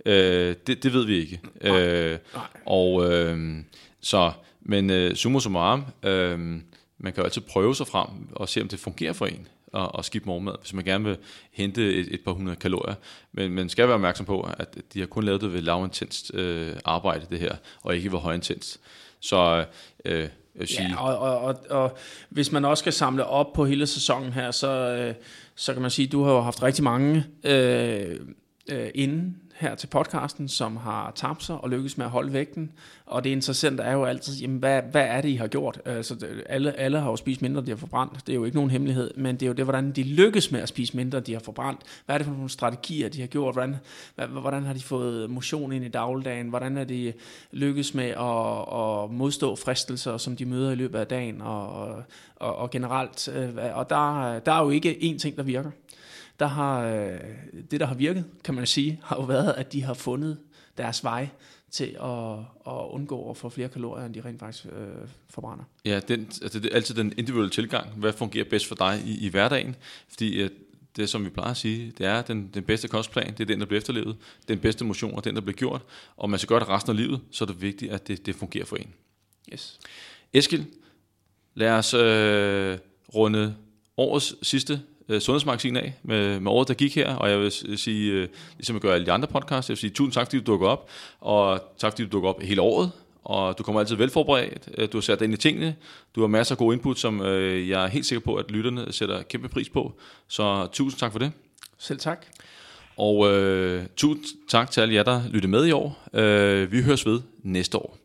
Ja. Øh, det, det ved vi ikke. Øh, Nej. og øh, så, men øh, summa summarum, øh, man kan jo altid prøve sig frem og se, om det fungerer for en. at, at skifte morgenmad, hvis man gerne vil hente et, et par hundrede kalorier. Men man skal være opmærksom på, at de har kun lavet det ved lavintenst øh, arbejde, det her, og ikke ved højintenst. Så øh, jeg vil sige, Ja, og, og, og, og hvis man også skal samle op på hele sæsonen her, så, øh, så kan man sige, at du har jo haft rigtig mange øh, øh, inden her til podcasten, som har tabt sig og lykkes med at holde vægten. Og det interessante er jo altid, jamen, hvad, hvad er det, I har gjort? Altså, alle, alle har jo spist mindre, de har forbrændt. Det er jo ikke nogen hemmelighed, men det er jo det, hvordan de lykkes med at spise mindre, de har forbrændt. Hvad er det for nogle strategier, de har gjort? Hvordan, hvordan har de fået motion ind i dagligdagen? Hvordan er de lykkes med at, at modstå fristelser, som de møder i løbet af dagen? Og, og, og generelt, øh, og der, der er jo ikke én ting, der virker der har, øh, det, der har virket, kan man sige, har jo været, at de har fundet deres vej til at, at undgå at få flere kalorier, end de rent faktisk øh, forbrænder. Ja, den, altså det er altid den individuelle tilgang. Hvad fungerer bedst for dig i, i hverdagen? Fordi at det, som vi plejer at sige, det er den, den bedste kostplan, det er den, der bliver efterlevet. Den bedste motion er den, der bliver gjort. Og man skal gøre det resten af livet, så er det vigtigt, at det, det fungerer for en. Yes. Eskild, lad os øh, runde årets sidste øh, sundhedsmagasin af med, med året, der gik her. Og jeg vil sige, øh, ligesom jeg gør alle de andre podcasts, jeg vil sige tusind tak, fordi du dukker op. Og tak, fordi du dukker op hele året. Og du kommer altid velforberedt. Øh, Du har sat dig ind i tingene. Du har masser af gode input, som øh, jeg er helt sikker på, at lytterne sætter kæmpe pris på. Så tusind tak for det. Selv tak. Og øh, tusind tak til alle jer, der lyttede med i år. Øh, vi høres ved næste år.